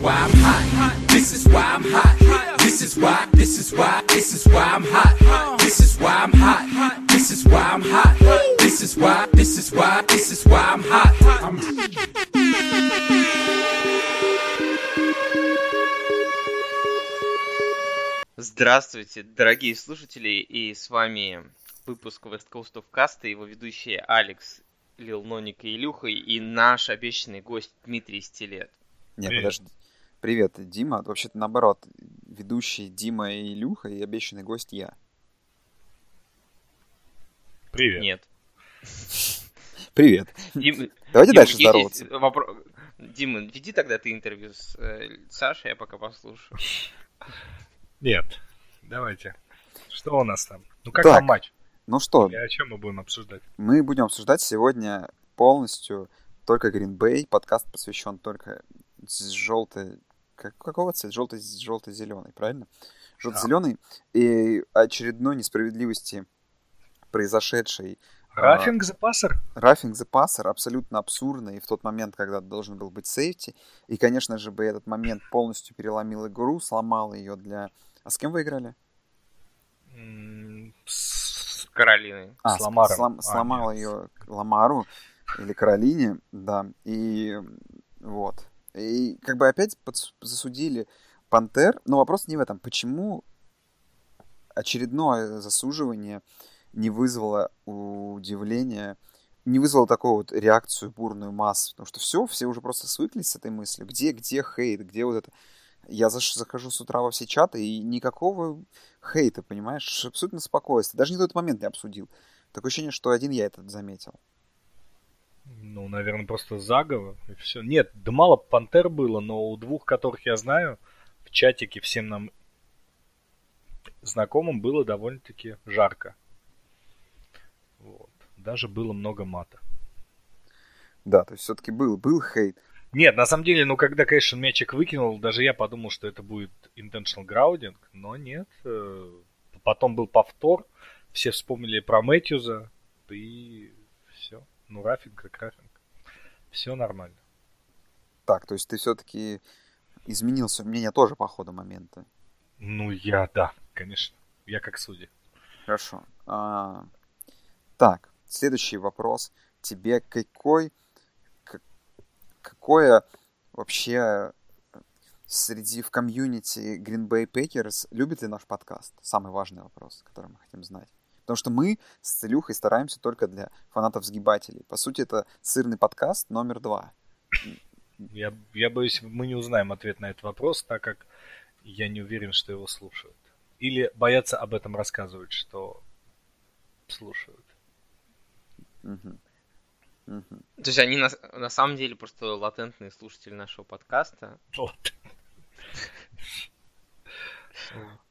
why I'm hot. This is why I'm hot. This is why, this is why, this is why I'm hot. This is why I'm hot. This is why I'm hot. This is why, this is why, this is why I'm hot. I'm Здравствуйте, дорогие слушатели, и с вами выпуск West Coast of Cast и его ведущие Алекс, Лил Ноник и Илюха, и наш обещанный гость Дмитрий Стилет. Нет, подожди. Привет, Дима. Вообще-то наоборот, ведущий Дима и Илюха, и обещанный гость я. Привет. Нет. Привет. Дим, Давайте Дим, дальше есть здороваться. вопро- Дима, веди тогда ты интервью с э, Сашей, я пока послушаю. Нет. Давайте. Что у нас там? Ну как Так. там матч? Ну что, И о чем мы будем обсуждать? мы будем обсуждать сегодня полностью только Green Bay. Подкаст посвящен только желтой... Как, какого цвета? Желтый, желто-зеленый, правильно? Желто-зеленый. И очередной несправедливости произошедшей Рафинг за пассер? Рафинг the passer абсолютно абсурдный в тот момент, когда должен был быть сейфти. И, конечно же, бы этот момент полностью переломил игру, сломал ее для... А с кем вы играли? С- Каролиной. А, С Ламаром. слом- А, сломала нет. ее Ламару или Каролине, да. И вот. И как бы опять подс- засудили Пантер. Но вопрос не в этом. Почему очередное засуживание не вызвало удивления, не вызвало такую вот реакцию, бурную массу? Потому что все, все уже просто свыклись с этой мыслью. Где, где хейт, где вот это... Я захожу с утра во все чаты, и никакого хейта, понимаешь? Абсолютно спокойствие. Даже никто этот момент не обсудил. Такое ощущение, что один я этот заметил. Ну, наверное, просто заговор и все. Нет, да мало пантер было, но у двух, которых я знаю, в чатике всем нам знакомым было довольно-таки жарко. Вот. Даже было много мата. Да, то есть все-таки был, был хейт. Нет, на самом деле, ну, когда Кэшн мячик выкинул, даже я подумал, что это будет intentional grounding, но нет. э, Потом был повтор, все вспомнили про Мэтьюза, и. Ну, рафинг как рафинг. Все нормально. Так, то есть ты все-таки изменил свое мнение тоже по ходу момента. Ну, я, да, конечно. Я как судья. Хорошо. А, так, следующий вопрос. Тебе какой, как- какое вообще среди в комьюнити Green Bay Packers любит ли наш подкаст? Самый важный вопрос, который мы хотим знать. Потому что мы с Илюхой стараемся только для фанатов-сгибателей. По сути, это сырный подкаст номер два. Я, я боюсь, мы не узнаем ответ на этот вопрос, так как я не уверен, что его слушают. Или боятся об этом рассказывать, что слушают. То есть они на, на самом деле просто латентные слушатели нашего подкаста. Вот.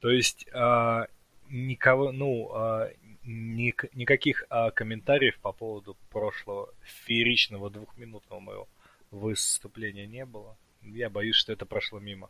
То есть а, никого, ну, а, ник- никаких а, комментариев по поводу прошлого фееричного двухминутного моего выступления не было. Я боюсь, что это прошло мимо.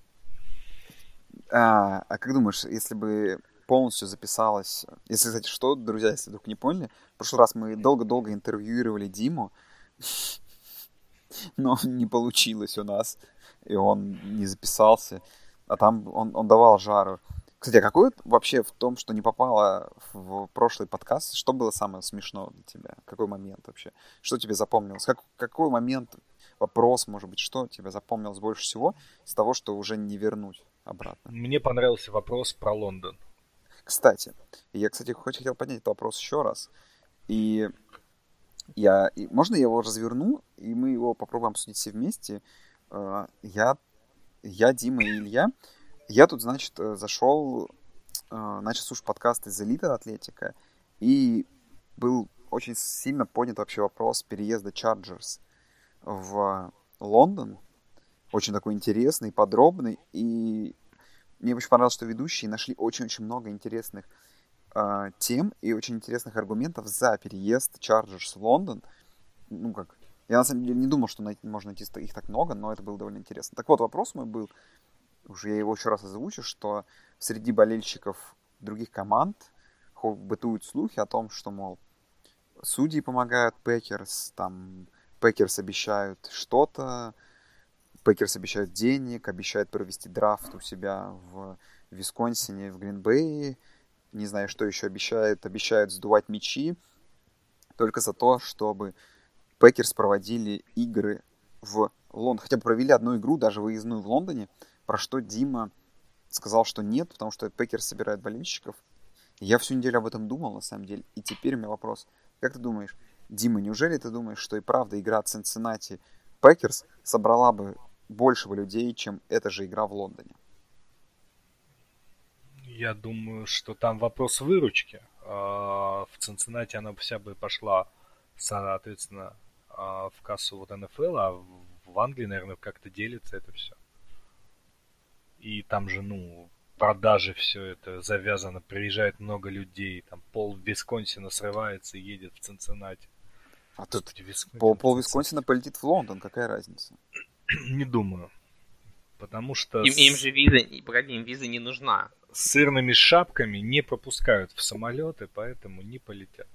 А, а как думаешь, если бы полностью записалось... Если, кстати, что, друзья, если вдруг не поняли, в прошлый раз мы долго-долго интервьюировали Диму, но не получилось у нас, и он не записался, а там он, он давал жару. Кстати, а какой вообще в том, что не попало в прошлый подкаст, что было самое смешное для тебя? Какой момент вообще? Что тебе запомнилось? Как, какой момент, вопрос, может быть, что тебе запомнилось больше всего из того, что уже не вернуть обратно? Мне понравился вопрос про Лондон. Кстати, я, кстати, хотел поднять этот вопрос еще раз. И я, и можно я его разверну, и мы его попробуем обсудить все вместе. Э, Я, я, Дима и Илья. Я тут, значит, э, зашел, э, начал слушать подкаст из Элита Атлетика, и был очень сильно поднят вообще вопрос переезда Chargers в Лондон. Очень такой интересный, подробный, и мне очень понравилось, что ведущие нашли очень-очень много интересных э, тем и очень интересных аргументов за переезд Chargers в Лондон. Ну, как... Я на самом деле не думал, что най- можно найти их так много, но это было довольно интересно. Так вот, вопрос мой был, уже я его еще раз озвучу, что среди болельщиков других команд бытуют слухи о том, что, мол, судьи помогают Packers, там, Packers обещают что-то, Packers обещают денег, обещают провести драфт у себя в Висконсине, в Гринбее. Не знаю, что еще обещают. Обещают сдувать мячи только за то, чтобы Packers проводили игры в Лондоне. Хотя бы провели одну игру, даже выездную в Лондоне, про что Дима сказал, что нет, потому что Packers собирает болельщиков. Я всю неделю об этом думал, на самом деле. И теперь у меня вопрос. Как ты думаешь, Дима, неужели ты думаешь, что и правда игра Цинциннати Packers собрала бы больше бы людей, чем эта же игра в Лондоне? Я думаю, что там вопрос выручки. А, в Цинциннати она вся бы пошла, соответственно, а, в кассу вот НФЛ, а в Англии, наверное, как-то делится это все. И там же, ну, продажи все это завязано, приезжает много людей, там пол Висконсина срывается и едет в Цинциннати. А тут пол, пол Висконсина полетит в Лондон, какая разница? Не думаю. Потому что... Им, им же виза, погоди, им виза не нужна. Сырными шапками не пропускают в самолеты, поэтому не полетят.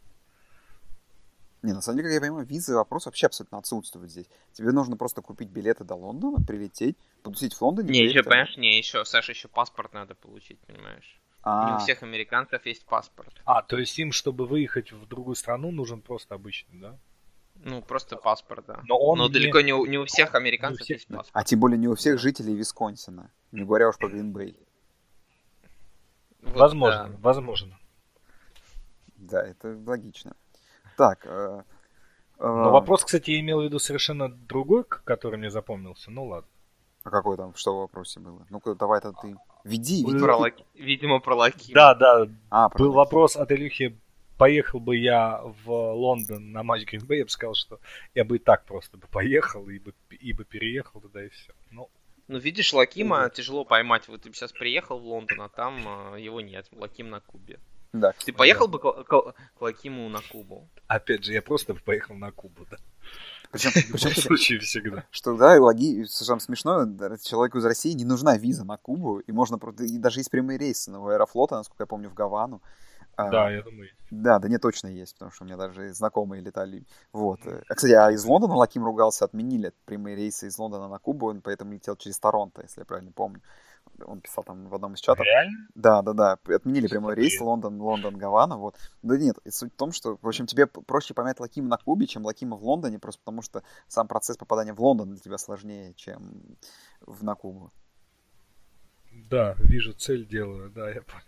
Не, на самом деле, как я понимаю, визы вопрос вообще абсолютно отсутствует здесь. Тебе нужно просто купить билеты до Лондона, прилететь, потусить в Лондоне. Не, еще, понимаешь, не, еще, Саша, еще паспорт надо получить, понимаешь? А-а-а. Не у всех американцев есть паспорт. А, то есть им, чтобы выехать в другую страну, нужен просто обычный, да? Ну, просто паспорт, да. Но, он Но не... далеко не у, не у всех американцев у всех... есть паспорт. А тем более не у всех жителей Висконсина. Не говоря уж про Гринбей. Вот, возможно, да. возможно. Да, это логично. Так. Э, э... Но вопрос, кстати, я имел в виду совершенно другой, который мне запомнился. Ну ладно. А какой там, что в вопросе было? Ну-ка, давай-то ты веди. веди. Про лаки... Видимо, про лаки. Да, да. А, Был лаки. вопрос от Илюхи поехал бы я в Лондон на матч Гринбей, я бы сказал, что я бы и так просто бы поехал, и бы, и бы переехал туда, и все. Ну, ну, видишь, Лакима тяжело поймать. Вот ты сейчас приехал в Лондон, а там э, его нет. Лаким на Кубе. Да. Ты поехал бы к, к, к Лакиму на Кубу? Опять же, я просто поехал на Кубу, да. Причем, причем в случае всегда. Что да, логи, совершенно смешно, человеку из России не нужна виза на Кубу, и можно и даже есть прямые рейсы на Аэрофлота, насколько я помню, в Гавану. А, да, я думаю. Да, да, не точно есть, потому что у меня даже знакомые летали. Вот. А, кстати, а из Лондона Лаким ругался, отменили прямые рейсы из Лондона на Кубу, он поэтому летел через Торонто, если я правильно помню. Он писал там в одном из чатов. Реально? Да, да, да. Отменили прямой рейс Лондон, Лондон, Гавана. Вот. Да нет, суть в том, что, в общем, тебе проще поймать Лакима на Кубе, чем Лакима в Лондоне, просто потому что сам процесс попадания в Лондон для тебя сложнее, чем в, на Кубу. Да, вижу цель, делаю, да, я понял.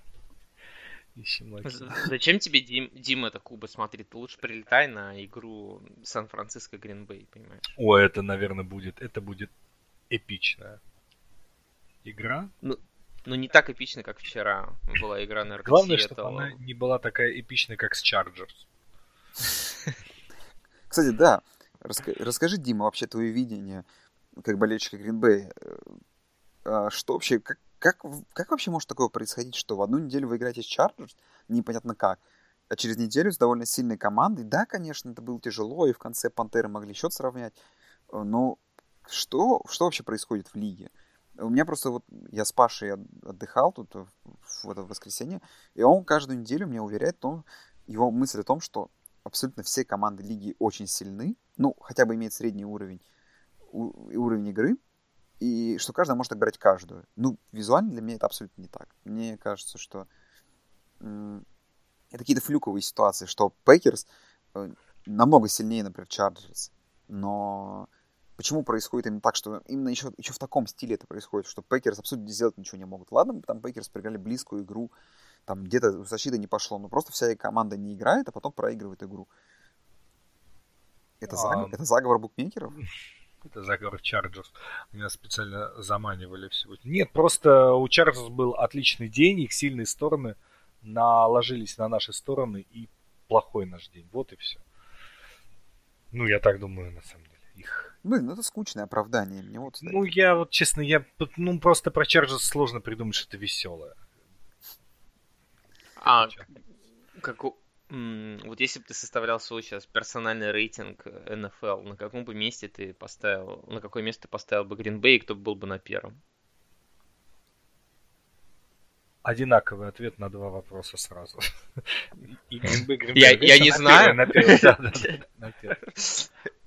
Ищем Зачем тебе Дим, Дим это Куба смотреть? Ты лучше прилетай на игру Сан-Франциско Гринбей, понимаешь? О, это, наверное, будет, это будет эпичная игра. Ну, ну не так эпично, как вчера была игра на РКС. Главное, чтобы она не была такая эпичная, как с Chargers. Кстати, да. Расскажи, Дима, вообще твое видение как болельщика Гринбей. Э, а что вообще, как, как, как вообще может такое происходить, что в одну неделю вы играете с Chargers, непонятно как, а через неделю с довольно сильной командой, да, конечно, это было тяжело, и в конце Пантеры могли счет сравнять, э, но что, что вообще происходит в лиге? У меня просто вот, я с Пашей отдыхал тут в, в это воскресенье, и он каждую неделю мне уверяет том, его мысль о том, что абсолютно все команды лиги очень сильны, ну, хотя бы имеют средний уровень, уровень игры, и что каждая может отбирать каждую. Ну, визуально для меня это абсолютно не так. Мне кажется, что это какие-то флюковые ситуации, что Packers э, намного сильнее, например, Чарджерс. Но почему происходит именно так, что именно еще, еще в таком стиле это происходит, что Пекерс абсолютно сделать ничего не могут. Ладно, там Пекерс проиграли близкую игру, там где-то у защиты не пошло, но просто вся команда не играет, а потом проигрывает игру. Это, а... заговор, это заговор букмекеров? Это заговор Чарджерс. Меня специально заманивали всего. Нет, просто у Чарджерс был отличный день, их сильные стороны наложились на наши стороны и плохой наш день. Вот и все. Ну, я так думаю, на самом деле. Их... Блин, ну это скучное оправдание. Мне вот, ну, я вот, честно, я... Ну, просто про Чарджерс сложно придумать что-то веселое. А, как, вот если бы ты составлял свой сейчас персональный рейтинг НФЛ, на каком бы месте ты поставил, на какое место ты поставил бы Гринбей, и кто был бы на первом? Одинаковый ответ на два вопроса сразу. И. Я, я не знаю.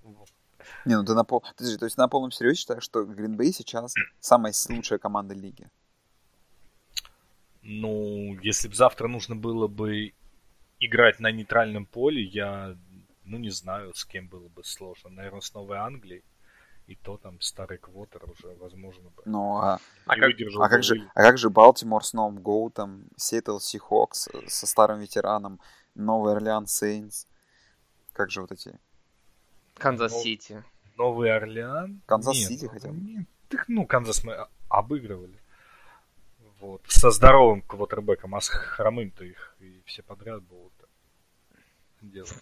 Не, ну ты на пол... Подожди, то есть на полном серьезе считаешь, что Гринбей сейчас самая лучшая команда лиги? Ну, если бы завтра нужно было бы играть на нейтральном поле, я, ну, не знаю, с кем было бы сложно. Наверное, с Новой Англией. И то там старый квотер уже, возможно, бы. Ну, а, А как- а как же, а как же Балтимор с новым GOAT ом, Сиэтл Сихокс со старым ветераном, Новый Орлеан Сейнс? Как же вот эти? Канзас-Сити. Новый Орлеан? Канзас-Сити хотя бы. нет, так, ну, Канзас мы обыгрывали. Вот. Со здоровым квотербеком, а с хромым-то их и все подряд будут делать.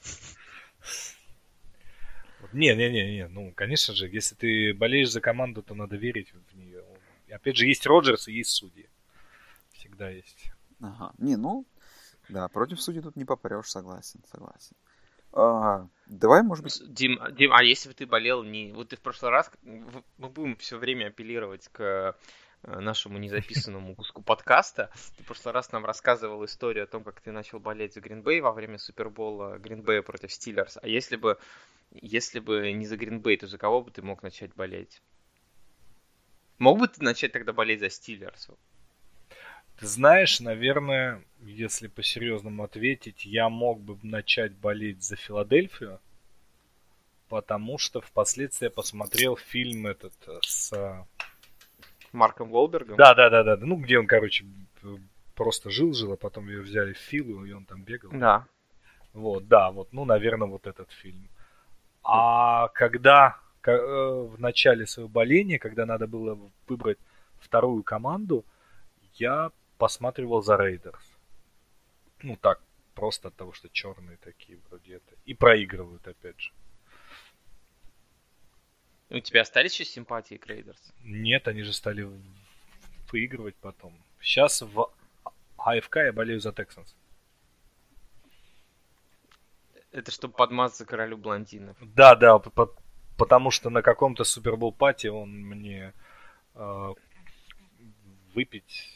Вот. Не, не, не, не, ну, конечно же, если ты болеешь за команду, то надо верить в нее. Опять же, есть Роджерс и есть судьи. Всегда есть. Ага. Не, ну, да, против судей тут не попрешь, согласен, согласен. Давай, может быть, Дим, Дим, а если бы ты болел не... Вот ты в прошлый раз... Мы будем все время апеллировать к э, нашему незаписанному куску подкаста. Ты в прошлый раз нам рассказывал историю о том, как ты начал болеть за Гринбей во время Супербола Гринбея против Стиллерс. А если бы, если бы не за Гринбей, то за кого бы ты мог начать болеть? Мог бы ты начать тогда болеть за Стиллерс? Ты знаешь, наверное, если по-серьезному ответить, я мог бы начать болеть за Филадельфию, потому что впоследствии я посмотрел фильм этот э, с... э, Марком Голбергом? Да, да, да, да, ну где он, короче, э, просто жил-жил, а потом ее взяли в Филу, и он там бегал. Да. Вот, да, вот, ну, наверное, вот этот фильм. А когда в начале своего боления, когда надо было выбрать вторую команду, я посматривал за Рейдерс. Ну, так, просто от того, что черные такие вроде это. И проигрывают, опять же. У тебя остались еще симпатии к Рейдерс? Нет, они же стали выигрывать потом. Сейчас в АФК я болею за Texans. Это чтобы подмазаться королю блондинов. Да, да, п- п- потому что на каком-то супербол пати он мне э, выпить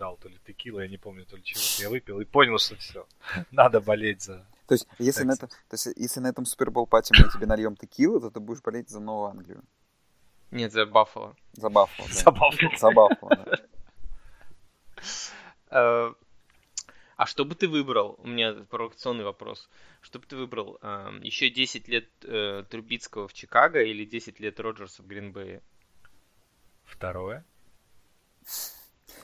дал, то ли текила, я не помню, то ли чего я выпил и понял, что все, надо болеть за... то есть, если на, этом, то есть, если на этом Супербол пати мы тебе нальем текилу, то ты будешь болеть за Новую Англию. Нет, за Баффало. За Баффало, да. за Баффало. За Баффало, да. Э, А что бы ты выбрал? У меня провокационный вопрос. Что бы ты выбрал? э, Еще 10 лет э, Трубицкого в Чикаго или 10 лет Роджерса в Гринбее? Второе.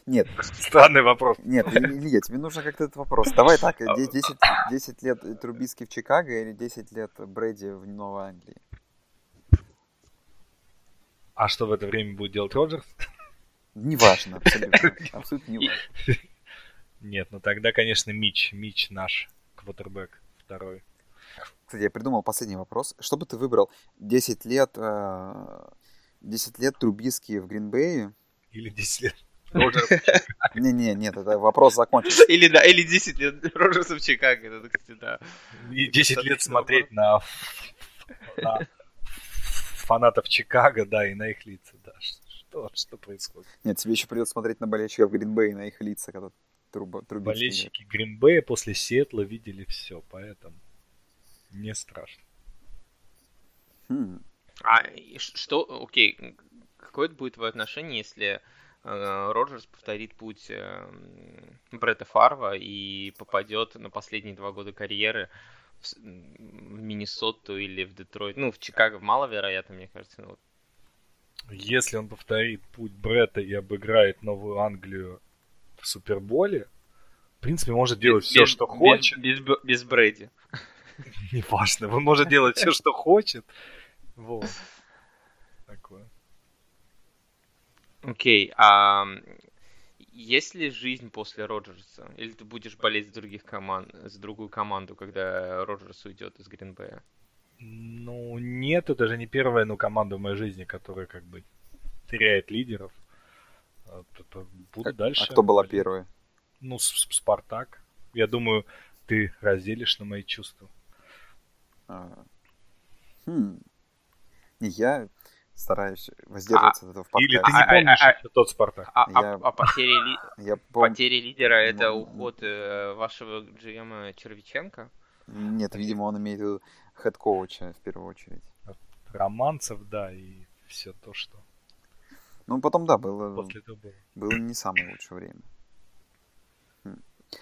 Нет, Странный вопрос. нет, Илья, тебе нужно как-то этот вопрос. Давай так, э, де- 10, 10 лет Трубиски в Чикаго или 10 лет Брэди в Новой Англии? А что в это время будет делать Роджерс? Неважно, абсолютно. Абсолютно неважно. Нет, ну тогда, конечно, Мич. Мич наш квотербек второй. Кстати, я придумал последний вопрос. Что бы ты выбрал? 10 лет, э, 10 лет Трубиски в Гринбее? Или 10 лет. Не-не, нет, это вопрос закончился. Или да, или 10 лет Роджерса в Чикаго. Это, кстати, да. И 10 лет смотреть на, на фанатов Чикаго, да, и на их лица, да. Что, что происходит? Нет, тебе еще придется смотреть на болельщиков Гринбея, на их лица, когда труба, трубички. Болельщики Гринбея после Сиэтла видели все, поэтому не страшно. Хм. А и что, окей, какое это будет твое отношение, если Роджерс повторит путь э, м, Бретта Фарва и попадет на последние два года карьеры в, Миннесоту или в Детройт? Ну, в Чикаго маловероятно, мне кажется. вот Если он повторит путь Бретта и обыграет Новую Англию в Суперболе, в принципе, может делать все, без- что без- хочет. Без, Б- без Брэди. Неважно, он может делать все, что хочет. Вот. Такое. Окей, а м, есть ли жизнь после Роджерса? Или ты будешь болеть за других команд, за другую команду, когда Роджерс уйдет из Гринбея? Ну, нет, это же не первая, ну, команда в моей жизни, которая как бы теряет лидеров. А, Буду А- дальше. А кто была первая? Ну, Спартак. Я думаю, ты разделишь на мои чувства. А, Хм. Я стараюсь воздерживаться от этого в Или ты подкасте. не А- а- помнишь а- еще тот Спартак? А, а- Я- а потеря, ли- Я помню... потеря лидера это уход э, вашего GM Червиченко? Нет, видимо, он имеет в виду head coach а в первую очередь. романцев, да, и все то, что Ну, потом, да, было, после этого было. было не самое лучшее время.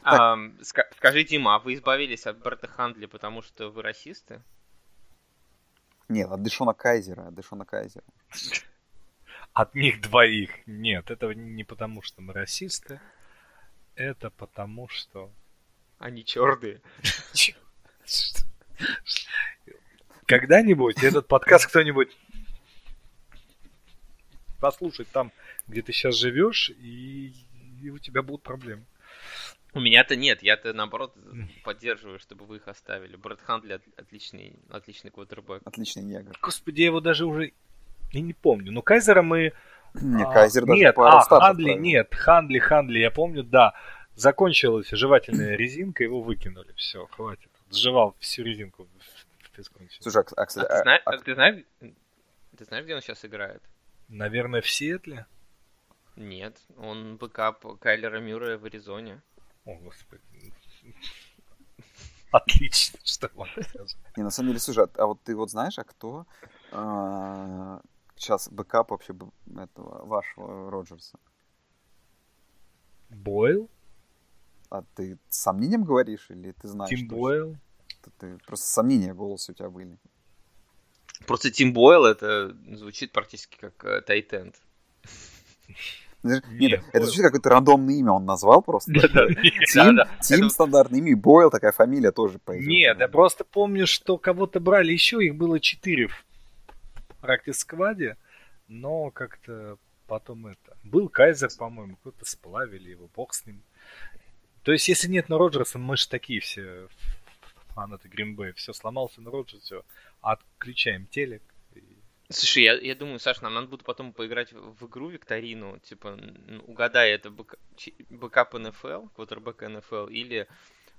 А, ска- скажи, Дима, а вы избавились от Бретта Хандли, потому что вы расисты? Нет, от Дэшона Кайзера, от Дэшона Кайзера. От них двоих. Нет, это не потому, что мы расисты. Это потому, что... Они черные. Когда-нибудь этот подкаст кто-нибудь послушает там, где ты сейчас живешь, и, и у тебя будут проблемы. У меня-то нет, я-то наоборот поддерживаю, чтобы вы их оставили. Брэд Хандли от- отличный, отличный квотербек. Отличный негр. Господи, я его даже уже и не помню. Но Кайзера мы... Не, а, Кайзер даже Нет, пару а, Хандли, провел. нет, Хандли, Хандли, я помню, да. Закончилась жевательная резинка, его выкинули. Все, хватит. Сжевал всю резинку в- бесконечность. Слушай, а, а, А ты а- знаешь, а- а ты знаешь, ты знаешь, где он сейчас играет? Наверное, в Сиэтле? Нет, он backup Кайлера Мюррея в Аризоне. О, господи. Отлично, что сказать. Не, на самом деле, слушай, а, а вот ты вот знаешь, а кто сейчас backup вообще этого вашего Роджерса? Бойл? А ты с сомнением говоришь или ты знаешь? Тим? Бойл? Ты, просто сомнения в голосе у тебя были. Просто Тим Бойл это звучит практически как э, tight end. Нет, Нет, это звучит какое-то рандомное имя он назвал просто. Тим, стандартное имя, и Бойл такая фамилия тоже пойдет. Нет, я просто помню, что кого-то брали еще, их было четыре в practice squad е, но как-то потом это... Был Кайзер, по-моему, кто-то сплавили его, бог с ним. То есть, если нет на Роджерса, мы же такие все фанаты Гринбэя, все сломался на Роджерсе, все, отключаем телек. Слушай, я, я думаю, Саш, нам надо будет потом поиграть в, игру викторину, типа, угадай, это back- backup НФЛ, квотербек НФЛ, или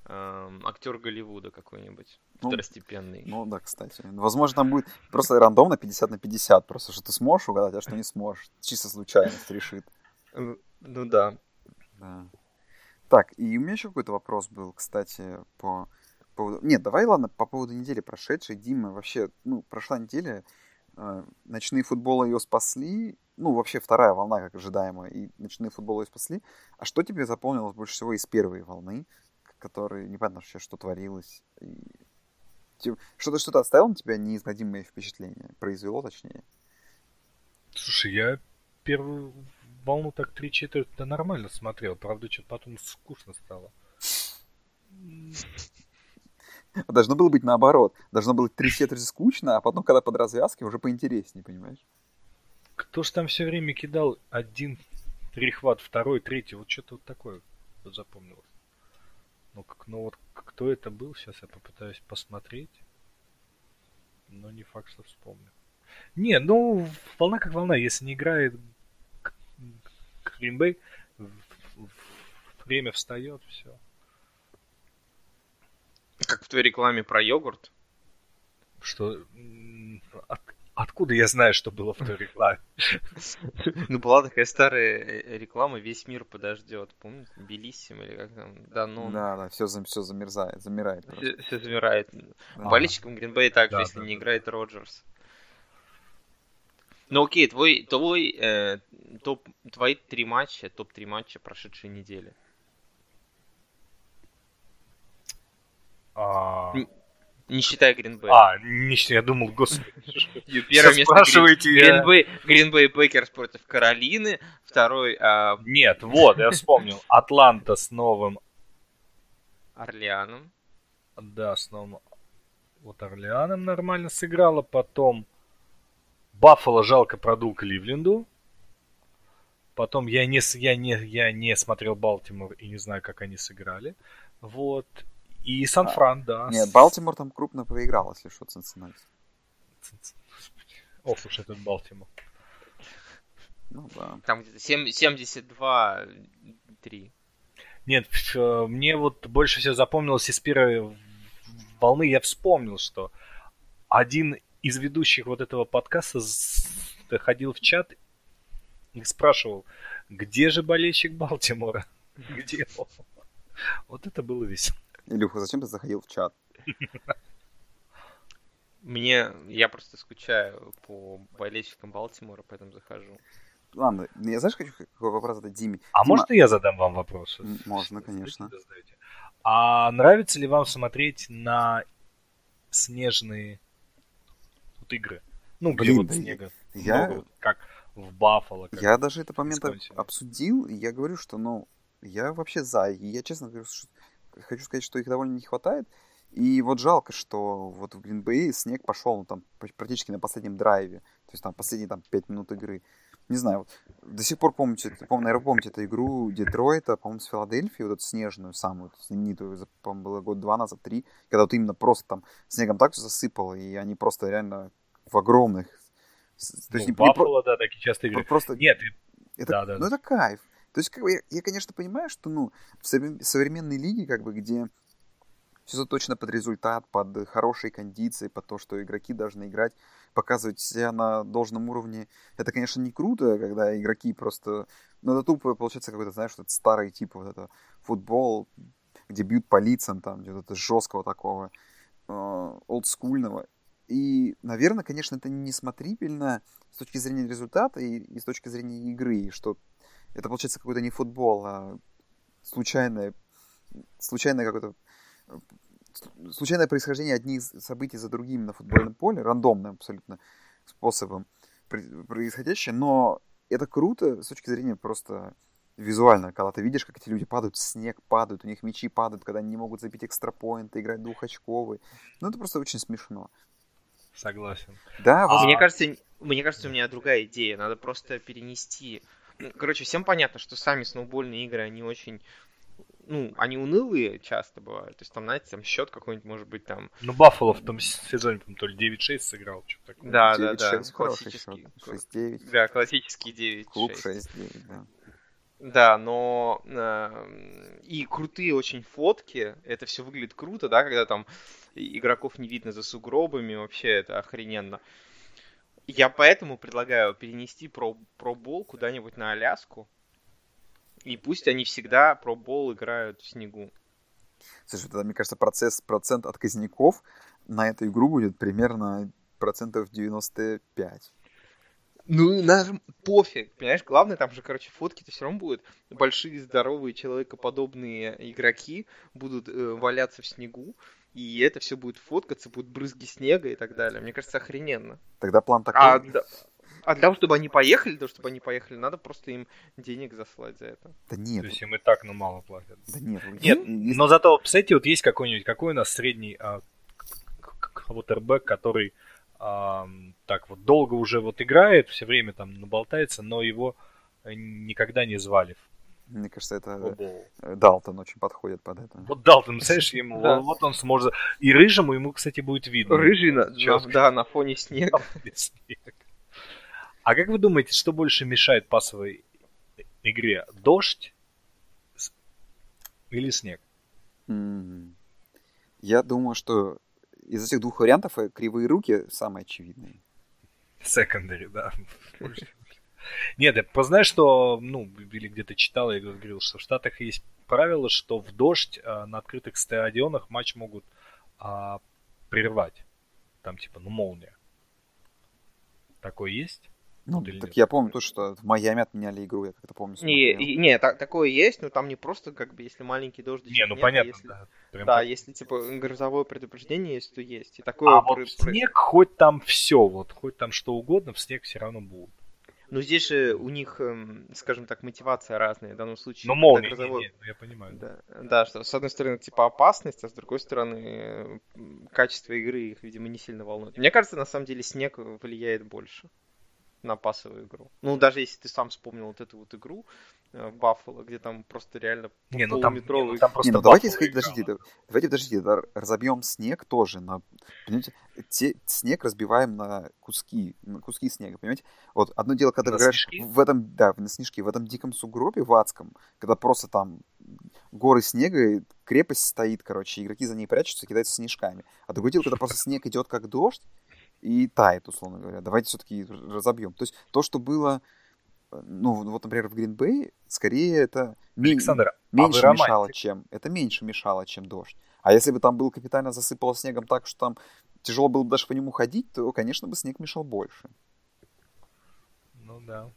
эм, актер Голливуда какой-нибудь, Ну, второстепенный. Ну да, кстати. Возможно, там будет просто рандомно 50 на 50, просто что ты сможешь угадать, а что не сможешь. Чисто случайность решит. Э, Ну да. Да. Так, и у меня еще какой-то вопрос был, кстати, по поводу... Нет, давай, ладно, по поводу недели прошедшей. Дима, вообще, ну, прошла неделя, э, ночные футболы ее спасли, ну, вообще вторая волна, как ожидаемо, и ночные футболы ее спасли. А что тебе запомнилось больше всего из первой волны, которой непонятно вообще, что творилось? Что-то что-то оставило на тебя неизгладимое впечатление? Произвело, точнее? Слушай, я первую волну так три четверти нормально смотрел, правда, что-то потом скучно стало. Должно было быть наоборот. Должно было три четверти скучно, а потом, когда под развязки, уже поинтереснее, понимаешь? Кто ж там все время кидал один перехват, второй, третий, вот что-то вот такое вот запомнилось. Ну, как, ну вот кто это был, сейчас я попытаюсь посмотреть. Но не факт, что вспомню. Не, ну, волна как волна, если не играет Green время встает, все. Как в твоей рекламе про йогурт. Что... от- откуда я знаю, что было в той рекламе? Ну, была такая старая э, реклама «Весь мир подождет». Помните? Белиссим или как там? Да, ну, Да, да, все, все замерзает, замирает. все, замирает. Да. Болельщикам Гринбей также, Да, если да, не да. играет Роджерс. Ну окей, твой, твой э, топ, твои три матча, топ-3 матча прошедшей недели. А, Не считая Гринбей. а, не, я думал, господи. Первое место спрашиваете, Гринбей, Гринбей Пекерс против Каролины. Второй а, Нет, вот, я вспомнил. Атланта с новым, Орлеаном. да, с новым вот Орлеаном нормально сыграла. Потом Баффало жалко продул Кливленду. Потом я не, я, не, я не смотрел Балтимор и не знаю, как они сыграли. Вот. И Сан-Фран, да. Нет, Балтимор там крупно проиграл, если что, Цинциннати. Ох уж этот Балтимор. Ну да. Там где-то сем- 72-3. Нет, э, мне вот больше всего запомнилось из первой волны, я вспомнил, что один из ведущих вот этого подкаста с- ходил в чат и спрашивал, где же болельщик Балтимора? Где он? Вот это было весело. Илюха, зачем ты заходил в чат? Мне, я просто скучаю по болельщикам Балтимора, поэтому захожу. Ладно, я знаешь, хочу какой вопрос задать Диме? А Дима, может и я задам вам вопрос? Можно, конечно. А нравится ли вам смотреть на снежные вот игры? Ну, где Блин, вот снега я- много, вот как в Баффало. как Я даже этот момент обсудил, и я говорю, что, ну, я вообще за. И я честно говорю, что- хочу сказать, что их довольно не хватает. И вот жалко, что вот в Гринбее снег пошел ну, там практически на последнем драйве. То есть там последние там 5 минут игры. Не знаю, вот до сих пор помните, помню, наверное, помните эту игру Детройта, по-моему, с Филадельфией, вот эту снежную, самую знаменитую, по-моему, было год два назад, три, когда вот именно просто там снегом так все засыпало, и они просто реально в огромных... То Ну, есть не- не Баффало, да, такие часто игры. просто Нет, это, Да, да, ну, это кайф. То есть, как бы, я, я, конечно, понимаю, что, ну, в совре- современной лиге, как бы, где все заточено под результат, под хорошие кондиции, под то, что игроки должны играть, показывать себя на должном уровне. Это, конечно, не круто, когда игроки просто... Ну, это тупо, получается, какой-то, знаешь, этот старый тип вот это футбол, где бьют по лицам, там, где вот это жесткого такого, э, олдскульного. И, наверное, конечно, это несмотрибельно с точки зрения результата и, и с точки зрения игры, что это получается какой-то не футбол, а случайное, случайное какое-то э, случайное происхождение одних событий за другими на футбольном поле, рандомным абсолютно способом происходящее, но это круто с точки зрения просто визуально, когда ты видишь, как эти люди падают, в снег падают, у них мячи падают, когда они не могут забить экстрапоинты, играть двухочковый. Ну, это просто очень смешно. согласен. Да, А- Мне кажется, мне кажется, у меня другая идея. Надо просто перенести. Ну, Короче, всем понятно, что сами сноубольные игры, они очень, ну, они унылые часто бывают. То есть там, знаете, там счет какой-нибудь может быть там. Ну, Баффало в том сезоне, по-моему, то ли 9-6 сыграл, что-то такое. Да, да, да. 9-6 хороший Классический. счет. 6-9. Да, классический 9 Клуб 6-9, да. Да, но э, и крутые очень фотки, это все выглядит круто, да, когда там игроков не видно за сугробами, вообще это охрененно. Я поэтому предлагаю перенести про куда-нибудь на Аляску, и пусть они всегда пробол играют в снегу. Слушай, тогда, мне кажется, процесс, процент отказников на эту игру будет примерно процентов 95. Ну, нам пофиг, понимаешь, главное, там же, короче, фотки-то все равно будут. Большие, здоровые, человекоподобные игроки будут э, валяться в снегу, и это все будет фоткаться, будут брызги снега и так далее. Мне кажется, охрененно. Тогда план такой... А, да- а для того, чтобы они поехали, для того, чтобы они поехали, надо просто им денег заслать за это. Да То нет, есть им и так, ну, мало платят. да нет. Нет, есть- но зато, кстати, вот есть какой-нибудь, какой у нас средний а, квотербек, который так вот долго уже вот играет, все время там наболтается, но его э, никогда не звали Мне кажется, это футбол. э, Далтон очень подходит под это. Вот Далтон, представляешь, ему, Да. вот он сможет... И рыжему ему, кстати, будет видно. Рыжий, на, на- да, на фоне снега. Снег. А как вы думаете, что больше мешает пасовой игре? Дождь или снег? М. Я думаю, что из этих двух вариантов э, кривые руки самые очевидные. Секондари, да. Нет, я просто знаю, что, ну, или где-то читал, я говорил, что в Штатах есть правило, что в дождь а, на открытых стадионах матч могут а, прервать. Там типа, ну, молния. Такое есть? Ну, Вот или так нет? я помню то, что в Майами отменяли игру, я как-то помню. Не, и- не, та- такое есть, но там не просто, как бы, если маленький дождичек Не, ну нет, а понятно, если- да. Прям Да, так. если, типа, грозовое предупреждение есть, то есть. И такое... А вот в снег, хоть там все, вот, хоть там что угодно, в снег все равно будет. Ну, здесь же у них, эм, скажем так, мотивация разная. В данном случае... Но когда молния, не, грозовое- не, ну, я понимаю. Да, да, что с одной стороны, типа, опасность, а с другой стороны, качество игры их, видимо, не сильно волнует. Мне кажется, на самом деле, снег влияет больше на пасовую игру. Ну, даже если ты сам вспомнил вот эту вот игру э, в Баффало, где там просто реально Не, ну там, не, ну, там просто Не, ну давайте, сходить, подождите, да- давайте, подождите, да, разобьем снег тоже на, понимаете, те- снег разбиваем на куски, на куски снега, понимаете? Вот одно дело, когда На ты играешь снежки? в этом, да, на снежки, в этом диком сугробе в адском, когда просто там горы снега, и крепость стоит, короче, игроки за ней прячутся, кидаются снежками. А другое дело, когда просто снег идет как дождь и тает, условно говоря. Давайте все-таки разобьем. То есть то, что было, э, ну, вот, например, в Гринбей, скорее это Александр, меньше а мешало, романтик? чем это меньше мешало, чем дождь. А если бы там был капитально засыпало снегом так, что там тяжело было бы даже по нему ходить, то, конечно, бы снег мешал больше. Ну да.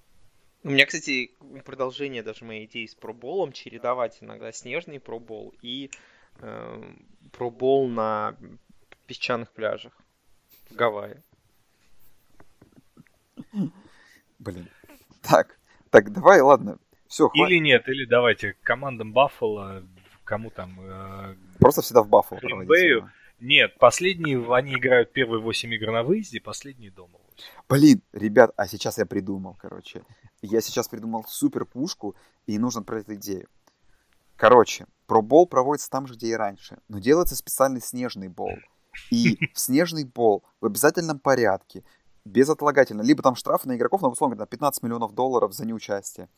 У меня, кстати, продолжение даже моей идеи с проболом чередовать иногда снежный пробол и э, пробол на песчаных пляжах Гавайи. Блин. Так, так, давай, ладно. Все, хватит. Или нет, или давайте командам Баффало, кому там... Э, Просто всегда в Баффало проводить. Нет, последние, они играют первые 8 игр на выезде, последние дома. Блин, ребят, а сейчас я придумал, короче. Я сейчас придумал супер пушку, и нужно про эту идею. Короче, пробол проводится там же, где и раньше, но делается специальный снежный бол. И в снежный бол в обязательном порядке, безотлагательно, либо там штрафы на игроков, на условно, 15 миллионов долларов за неучастие.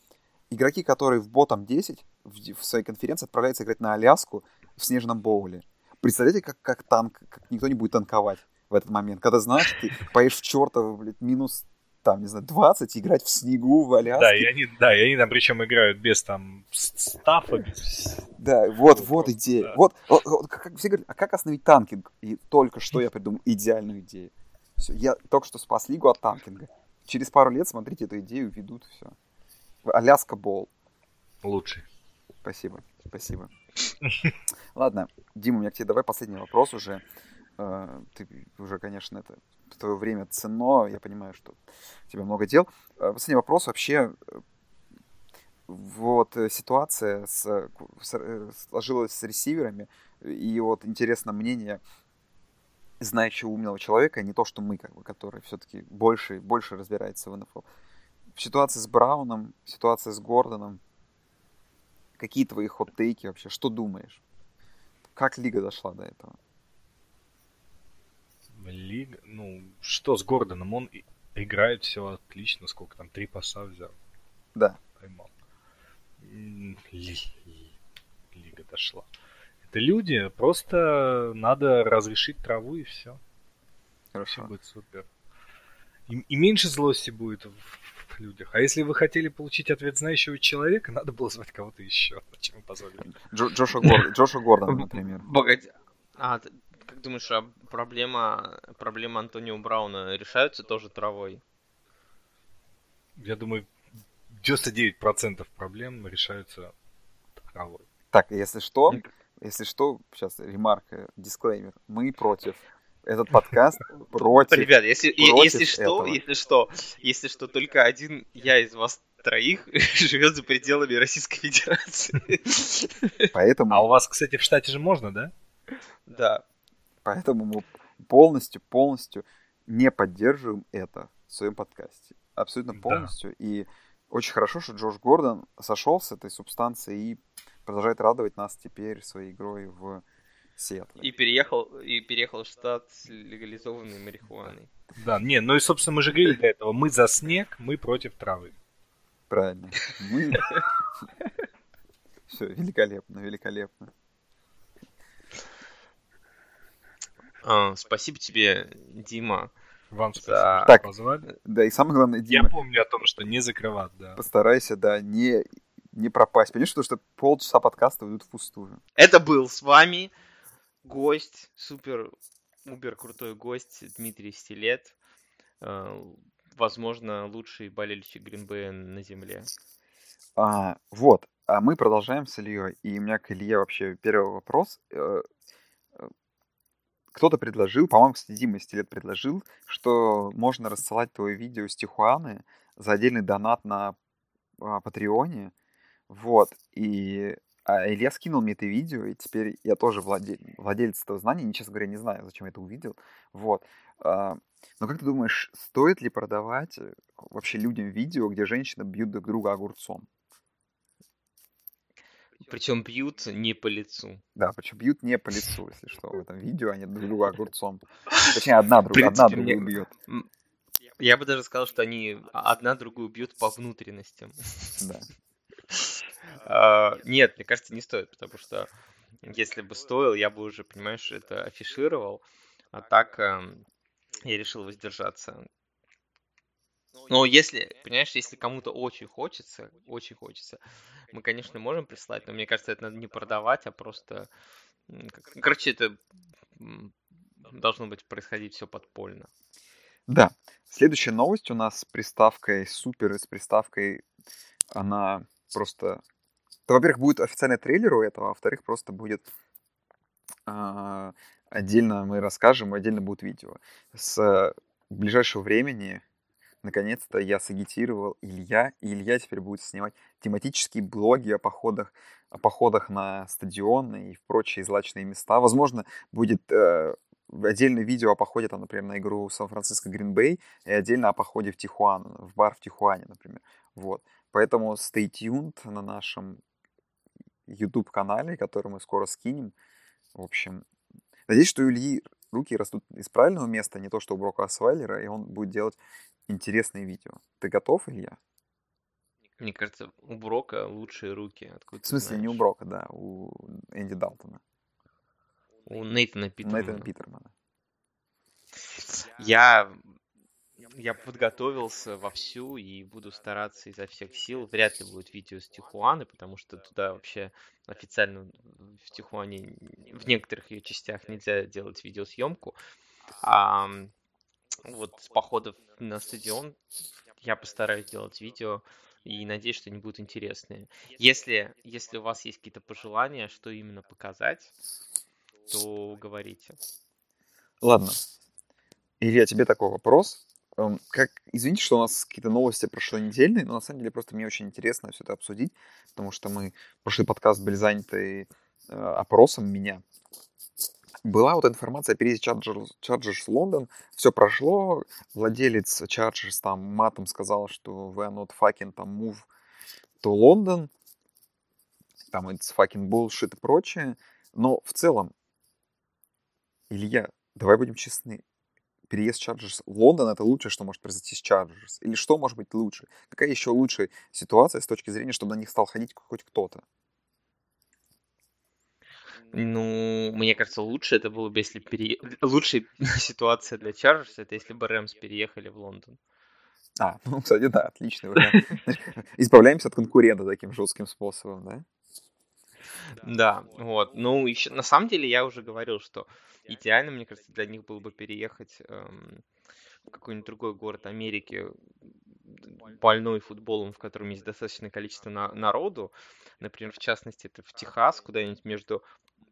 Игроки, которые в ботом 10 в, в своей конференции отправляются играть на Аляску в снежном боуле. Представляете, как, как танк, как никто не будет танковать в этот момент, когда, знаешь, ты поешь в чертов, блядь, минус там, не знаю, 20, играть в снегу, в Аляске. Да, и они, да, и они там причем играют без там стафа, без... Да, вот, вот идея. Да. Вот, вот, вот как, все говорят, а как остановить танкинг? И только что я придумал идеальную идею. Все, я только что спас лигу от танкинга. Через пару лет, смотрите, эту идею ведут, все. Аляска Бол. Лучший. Спасибо, спасибо. Ладно, Дима, у меня к тебе давай последний вопрос уже. Э, ты уже, конечно, это твое время ценно, я понимаю, что у тебя много дел. Э, последний вопрос вообще. Э, вот ситуация с, с, сложилась с ресиверами, и вот интересно мнение знающего умного человека, не то, что мы, как бы, который все-таки больше, больше разбирается в НФЛ. Ситуации с Брауном, ситуация с Гордоном, какие твои хот-тейки вообще, что думаешь? Как лига дошла до этого? Лига, ну, что с Гордоном? Он играет все отлично, сколько там, три паса взял. Да. Поймал. Лига дошла. Это люди, просто надо разрешить траву и все. Хорошо. Все будет супер. И, и меньше злости будет в, в людях. А если вы хотели получить ответ знающего человека, надо было звать кого-то еще. Зачем вы позволили? Джо, Джоша, Гор, Джоша Гордона, например. Погоди. А, как думаешь, а проблема, проблема Антонио Брауна решаются тоже травой? Я думаю, 99% проблем решаются травой. Так, если что, если что, сейчас ремарка, дисклеймер. Мы против. Этот подкаст против. Ребят, если, против если что, этого. если что, если что, только один я из вас троих живет за пределами Российской Федерации. Поэтому... А у вас, кстати, в штате же можно, да? Да. Поэтому мы полностью, полностью не поддерживаем это в своем подкасте. Абсолютно полностью. Да. И очень хорошо, что Джош Гордон сошел с этой субстанции и продолжает радовать нас теперь своей игрой в Сиэтле. И переехал, и переехал в штат с легализованной марихуаной. Да, не, ну и, собственно, мы же говорили до этого, мы за снег, мы против травы. Правильно. Мы... Все, великолепно, великолепно. А, спасибо тебе, Дима. Вам спасибо, так, позвали. Да, и самое главное, Дима... Я помню о том, что не закрывать, да. Постарайся, да, не, не пропасть. Понимаешь, потому что полчаса подкаста уйдут впустую. Это был с вами гость, супер, убер крутой гость Дмитрий Стилет. А, возможно, лучший болельщик Гринбея на земле. А, вот, а мы продолжаем с Ильей. И у меня к Илье вообще первый вопрос. Кто-то предложил, по-моему, кстати, Дима Стилет предложил, что можно рассылать твое видео с Тихуаны за отдельный донат на а, Патреоне. Вот. И а Илья скинул мне это видео, и теперь я тоже владе... владелец этого знания. И, честно говоря, не знаю, зачем я это увидел. Вот. А, но как ты думаешь, стоит ли продавать э, вообще людям видео, где женщины бьют друг друга огурцом? Причем бьют не по лицу. Да, причем бьют не по лицу, если что, в этом видео, они друг друга огурцом. Точнее, одна, друг, принципе, одна другую мне... бьет. Я бы даже сказал, что они одна другую бьют по внутренностям. Да. А, нет, мне кажется, не стоит, потому что если бы стоил, я бы уже, понимаешь, это афишировал. А так эм, я решил воздержаться. Но если, понимаешь, если кому-то очень хочется, очень хочется, мы, конечно, можем прислать, но мне кажется, это надо не продавать, а просто... Короче, это должно быть происходить все подпольно. Да. Следующая новость у нас с приставкой супер с приставкой она просто... То, во-первых, будет официальный трейлер у этого, а во-вторых, просто будет а, отдельно мы расскажем, отдельно будет видео. С ближайшего времени наконец-то я сагитировал Илья, и Илья теперь будет снимать тематические блоги о походах, о походах на стадионы и в прочие злачные места. Возможно, будет э, отдельное видео о походе, там, например, на игру Сан-Франциско Гринбей и отдельно о походе в Тихуану, в бар в Тихуане, например. Вот. Поэтому stay tuned на нашем YouTube-канале, который мы скоро скинем. В общем, надеюсь, что у Ильи руки растут из правильного места, не то, что у Брока Асвайлера, и он будет делать интересные видео. Ты готов, Илья? Мне кажется, у Брока лучшие руки. Откуда В смысле, не у Брока, да, у Энди Далтона. У Нейтана Питермана. Нейтана Питермана. Я я подготовился вовсю и буду стараться изо всех сил. Вряд ли будет видео с Тихуаны, потому что туда вообще официально в Тихуане в некоторых ее частях нельзя делать видеосъемку. А вот с походов на стадион я постараюсь сделать видео и надеюсь, что они будут интересные. Если, если у вас есть какие-то пожелания, что именно показать, то говорите. Ладно. Илья, тебе такой вопрос. Эм, как, извините, что у нас какие-то новости прошлой но на самом деле просто мне очень интересно все это обсудить, потому что мы прошлый подкаст были заняты э, опросом меня. Была вот информация о переезде Chargers, Chargers в Лондон, все прошло, владелец Chargers там матом сказал, что we are not fucking там move to London, там it's fucking bullshit и прочее, но в целом, Илья, давай будем честны, переезд Chargers в Лондон это лучшее, что может произойти с Chargers? Или что может быть лучше? Какая еще лучшая ситуация с точки зрения, чтобы на них стал ходить хоть кто-то? Ну, мне кажется, лучше это было бы, если пере... лучшая ситуация для Chargers это если бы Рэмс переехали в Лондон. А, ну, кстати, да, отличный вариант. Избавляемся от конкурента таким жестким способом, да? Да, вот. Ну, еще на самом деле я уже говорил, что идеально, мне кажется, для них было бы переехать эм, в какой-нибудь другой город Америки, больной футболом, в котором есть достаточное количество на- народу. Например, в частности, это в Техас, куда-нибудь между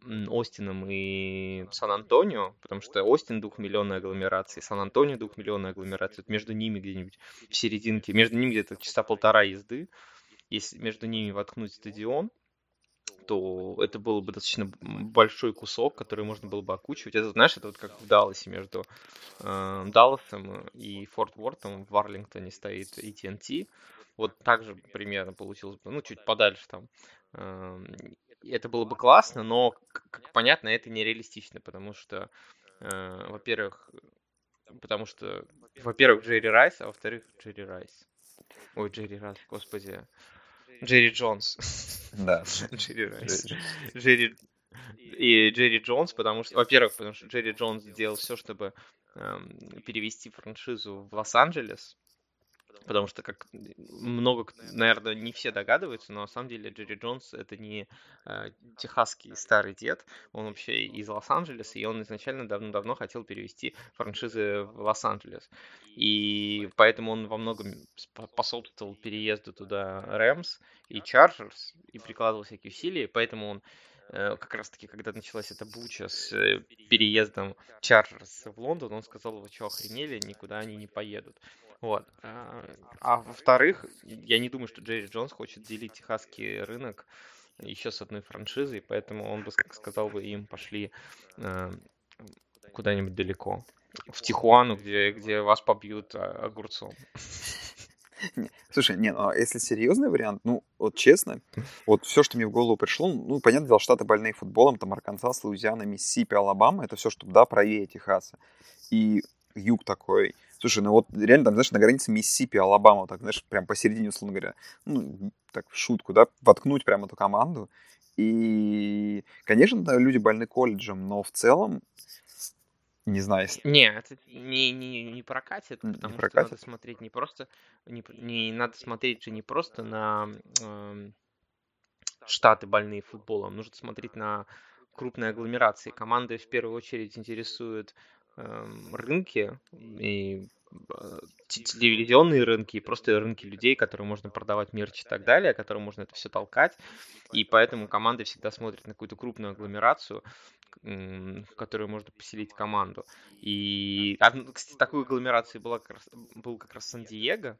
Остином и Сан-Антонио, потому что Остин двухмиллионная агломерация, Сан-Антонио двухмиллионная агломерация, вот между ними где-нибудь в серединке, между ними где-то часа полтора езды, если между ними воткнуть стадион, то это был бы достаточно большой кусок, который можно было бы окучивать. Это, знаешь, это вот как в Далласе между э, Далласом и Форт Уортом в Арлингтоне стоит AT&T. Вот так же примерно получилось бы, ну, чуть подальше там. Э, это было бы классно, но, как понятно, это нереалистично, потому что, э, во-первых, потому что, во-первых, Джерри Райс, а во-вторых, Джерри Райс. Ой, Джерри Райс, господи. Джерри Джонс. Да. Джерри Райс. Джерри... И Джерри Джонс, потому что, во-первых, потому что Джерри Джонс сделал все, чтобы эм, перевести франшизу в Лос-Анджелес, потому что, как много, наверное, не все догадываются, но на самом деле Джерри Джонс это не э, техасский старый дед, он вообще из Лос-Анджелеса, и он изначально давно-давно хотел перевести франшизы в Лос-Анджелес. И поэтому он во многом способствовал переезду туда Рэмс и Чарджерс, и прикладывал всякие усилия, поэтому он э, как раз таки, когда началась эта буча с э, переездом Чарджерс в Лондон, он сказал, вы что, охренели, никуда они не поедут. Вот. А, а во-вторых, я не думаю, что Джерри Джонс хочет делить техасский рынок еще с одной франшизой, поэтому он бы сказал бы им пошли э, куда-нибудь далеко. В Тихуану, где, где вас побьют а, огурцом. Слушай, не, ну, а если серьезный вариант, ну, вот честно, вот все, что мне в голову пришло, ну, понятное дело, штаты больные футболом, там Арканзас, Луизиана, Миссисипи, Алабама, это все, что, да, правее Техаса. И юг такой, Слушай, ну вот реально там, знаешь, на границе Миссисипи, Алабама, так, знаешь, прям посередине, условно говоря, ну, так, в шутку, да, воткнуть прямо эту команду. И, конечно, да, люди больны колледжем, но в целом, не знаю, если... Нет, это не, не, не прокатит, потому не прокатит. что надо смотреть не просто... Не, не надо смотреть же не просто на э, штаты больные футболом, нужно смотреть на крупной агломерации. Команды в первую очередь интересуют рынки и э, телевизионные рынки и просто рынки людей, которые можно продавать мерч и так далее, которым можно это все толкать. И поэтому команды всегда смотрят на какую-то крупную агломерацию, в которую можно поселить команду. И, кстати, такой агломерацией была был как раз Сан-Диего,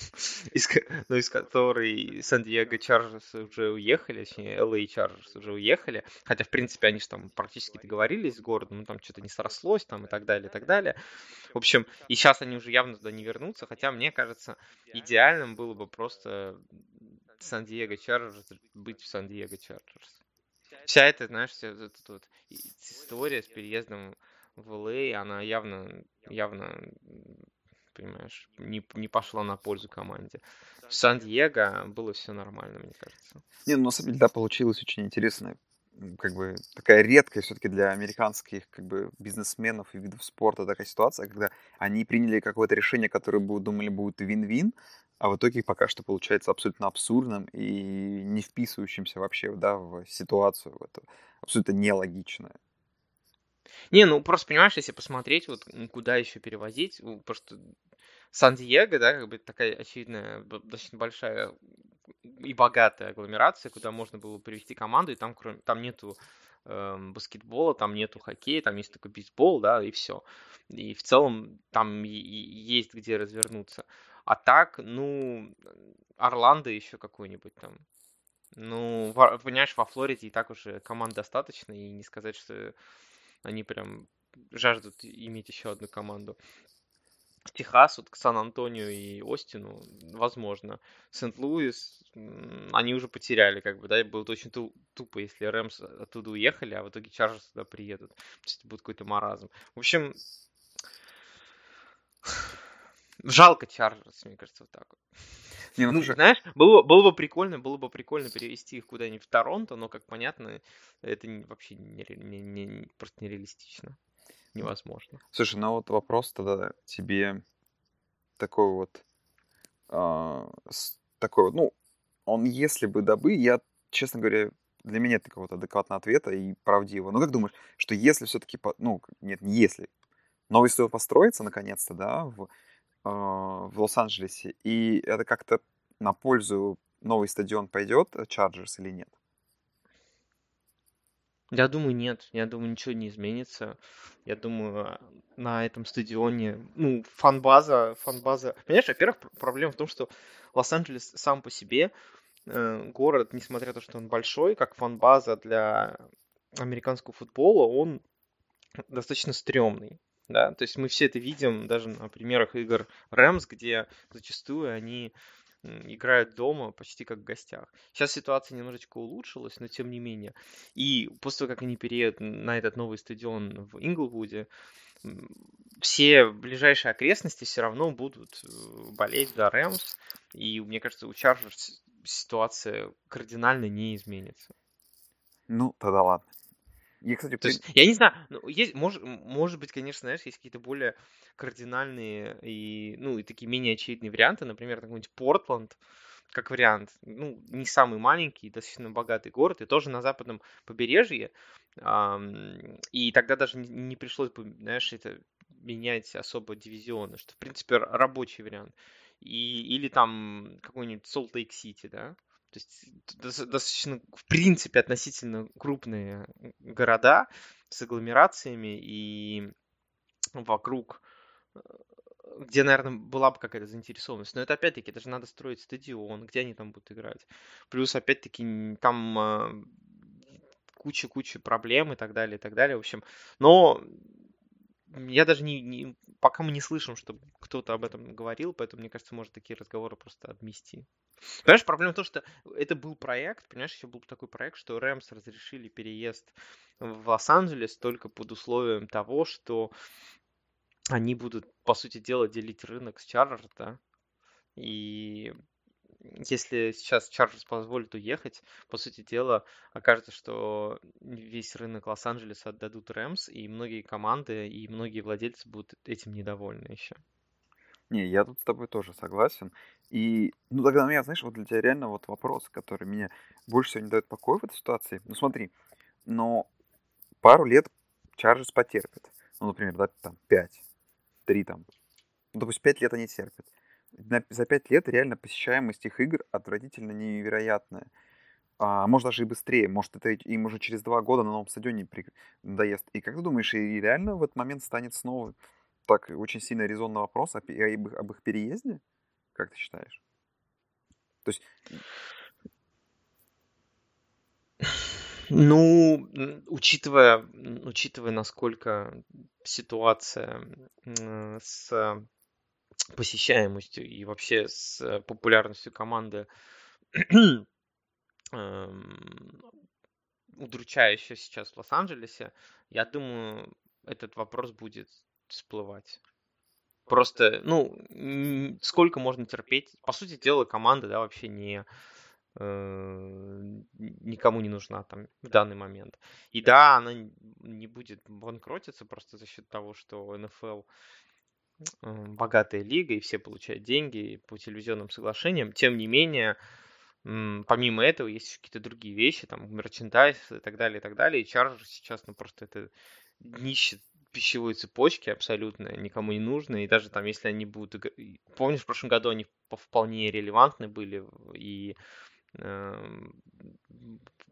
из, ну, из которой Сан-Диего Чарджерс уже уехали, точнее, LA Чарджерс уже уехали, хотя, в принципе, они же там практически договорились с городом, но там что-то не срослось там и так далее, и так далее. В общем, и сейчас они уже явно туда не вернутся, хотя, мне кажется, идеальным было бы просто Сан-Диего Чарджерс быть в Сан-Диего Чарджерс. Вся эта, знаешь, вся эта вот история с переездом в LA, она явно, явно понимаешь, не, не пошла на пользу команде. В Сан-Диего было все нормально, мне кажется. Не, ну на самом деле, да, получилось очень интересно. Как бы такая редкая все-таки для американских как бы бизнесменов и видов спорта такая ситуация, когда они приняли какое-то решение, которое бы думали будет вин-вин, а в итоге пока что получается абсолютно абсурдным и не вписывающимся вообще да, в ситуацию, в это абсолютно нелогичное. Не, ну просто понимаешь, если посмотреть, вот куда еще перевозить, просто Сан-Диего, да, как бы такая очевидная, достаточно большая и богатая агломерация, куда можно было привести команду, и там, кроме, там нету э, баскетбола, там нету хоккея, там есть только бейсбол, да, и все. И в целом там есть где развернуться. А так, ну, Орландо еще какой-нибудь там. Ну, понимаешь, во Флориде и так уже команд достаточно, и не сказать, что они прям жаждут иметь еще одну команду. Техас, вот к Сан-Антонио и Остину, возможно. Сент-Луис, они уже потеряли, как бы, да, будет очень тупо, если Рэмс оттуда уехали, а в итоге Чарджерс туда приедут. То есть будет какой-то маразм. В общем, жалко Чарджерс, мне кажется, вот так вот. Ну, ну знаешь, было, было бы прикольно, было бы прикольно перевести их куда-нибудь в Торонто, но, как понятно, это вообще не, не, не, просто нереалистично. Невозможно. Слушай, ну вот вопрос тогда тебе такой вот, э, такой вот, ну, он если бы дабы, я, честно говоря, для меня нет какого-то адекватного ответа и правдивого. Ну, как думаешь, что если все-таки, ну, нет, не если, новый стадион построится наконец-то, да, в, а, в Лос-Анджелесе, и это как-то на пользу новый стадион пойдет Чарджерс или нет? Я думаю, нет. Я думаю, ничего не изменится. Я думаю, на этом стадионе, ну, фан-база, фан-база... Понимаешь, во-первых, проблема в том, что Лос-Анджелес сам по себе э, город, несмотря на то, что он большой, как фан-база для американского футбола, он достаточно стрёмный да, то есть мы все это видим даже на примерах игр Рэмс, где зачастую они играют дома почти как в гостях. Сейчас ситуация немножечко улучшилась, но тем не менее. И после того, как они переедут на этот новый стадион в Инглвуде, все ближайшие окрестности все равно будут э, болеть за Рэмс. И мне кажется, у Чарджерс ситуация кардинально не изменится. Ну, тогда ладно. Я, кстати, То есть, я не знаю, ну, есть, может, может быть, конечно, знаешь, есть какие-то более кардинальные и, ну, и такие менее очевидные варианты, например, какой-нибудь Портленд, как вариант, ну, не самый маленький, достаточно богатый город, и тоже на западном побережье, и тогда даже не пришлось бы, знаешь, это менять особо дивизионы, что, в принципе, рабочий вариант. И, или там какой-нибудь Солт Лейк Сити, да, то есть достаточно, в принципе, относительно крупные города с агломерациями и вокруг э, где, наверное, была бы какая-то заинтересованность. Но это опять-таки, это же надо строить стадион, где они там будут играть. Плюс, опять-таки, там а, куча-куча проблем и так далее, и так далее. В общем, но я даже не, не пока мы не слышим, чтобы кто-то об этом говорил, поэтому, мне кажется, может такие разговоры просто обмести. Понимаешь, проблема в том, что это был проект, понимаешь, еще был такой проект, что Рэмс разрешили переезд в Лос-Анджелес только под условием того, что они будут, по сути дела, делить рынок с да, и если сейчас Чарджерс позволит уехать, по сути дела, окажется, что весь рынок Лос-Анджелеса отдадут Рэмс, и многие команды и многие владельцы будут этим недовольны еще. Не, я тут с тобой тоже согласен. И, ну, тогда у меня, знаешь, вот для тебя реально вот вопрос, который меня больше всего не дает покоя в этой ситуации. Ну, смотри, но пару лет Чарджерс потерпит. Ну, например, да, там 5, 3 там. Ну, допустим, 5 лет они терпят. За 5 лет реально посещаемость их игр отвратительно невероятная. А, может даже и быстрее. Может это им уже через 2 года на новом стадионе при... надоест. И как ты думаешь, и реально в этот момент станет снова так очень сильно резонный вопрос об, об, об их переезде? Как ты считаешь? То есть Ну, учитывая, учитывая, насколько ситуация с посещаемостью и вообще с популярностью команды эм, удручающая сейчас в Лос-Анджелесе, я думаю, этот вопрос будет всплывать. Просто, ну, сколько можно терпеть? По сути дела, команда, да, вообще не Э, никому не нужна там в данный момент. И да, она не будет банкротиться просто за счет того, что НФЛ богатая лига, и все получают деньги по телевизионным соглашениям. Тем не менее, помимо этого, есть какие-то другие вещи, там, мерчендайз и так далее, и так далее. И Charger сейчас, ну, просто это днище пищевой цепочки абсолютно никому не нужны. И даже там, если они будут... Помнишь, в прошлом году они вполне релевантны были, и Эм,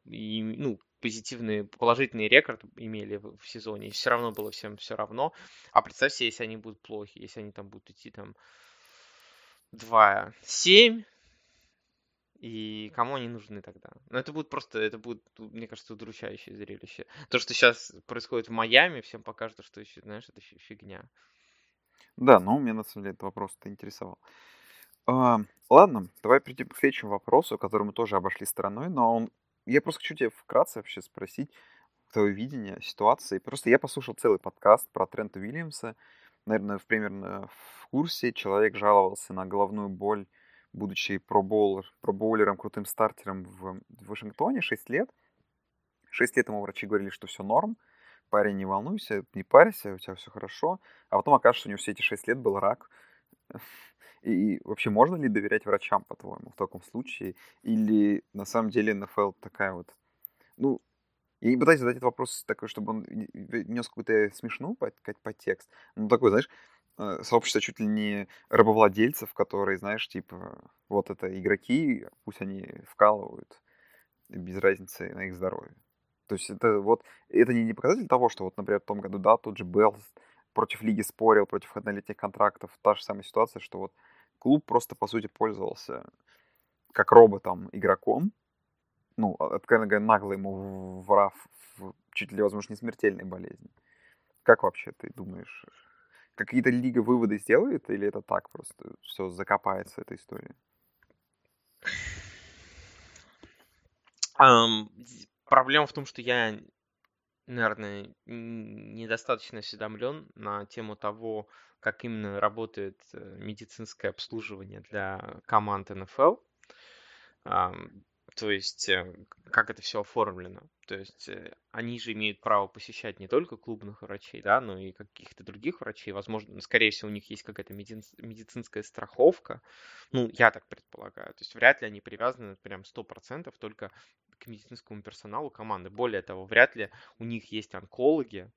и, ну, позитивный, положительный рекорд имели в, сезоне, и все равно было всем все равно. А представь себе, если они будут плохи, если они там будут идти там 2-7, и кому они нужны тогда? Ну, это будет просто, это будет, мне кажется, удручающее зрелище. То, что сейчас происходит в Майами, всем покажет, что, знаешь, это фигня. Да, но меня на самом деле этот вопрос-то интересовал. А, ладно, давай перейдем к следующему вопросу, который мы тоже обошли стороной, но он... я просто хочу тебя вкратце вообще спросить твое видение ситуации. Просто я послушал целый подкаст про Трента Уильямса. Наверное, в, примерно в курсе человек жаловался на головную боль, будучи пробоулер, пробоулером, крутым стартером в, Вашингтоне 6 лет. 6 лет ему врачи говорили, что все норм, парень, не волнуйся, не парься, у тебя все хорошо. А потом окажется, что у него все эти 6 лет был рак. И вообще можно ли доверять врачам, по-твоему, в таком случае? Или на самом деле НФЛ такая вот... Ну, я не пытаюсь задать этот вопрос такой, чтобы он нес какую-то смешную подтекст. Ну, такой, знаешь, сообщество чуть ли не рабовладельцев, которые, знаешь, типа, вот это игроки, пусть они вкалывают, без разницы на их здоровье. То есть это вот, это не показатель того, что вот, например, в том году, да, тот же Белл против лиги спорил, против однолетних контрактов. Та же самая ситуация, что вот клуб просто, по сути, пользовался как роботом игроком. Ну, а, откровенно говоря, нагло ему врав в чуть ли, возможно, не смертельной болезни. Как вообще ты думаешь? Какие-то лига выводы сделает, или это так просто все закопается, эта история? Um, проблема в том, что я наверное, недостаточно осведомлен на тему того, как именно работает э, медицинское обслуживание для команд НФЛ. То есть, э, как это все оформлено. То есть, э, они же имеют право посещать не только клубных врачей, да, но и каких-то других врачей. Возможно, скорее всего, у них есть какая-то медицинская страховка. Ну, я так предполагаю. То есть, вряд ли они привязаны прям 100% только к медицинскому персоналу команды. Более того, вряд ли у них есть онкологи,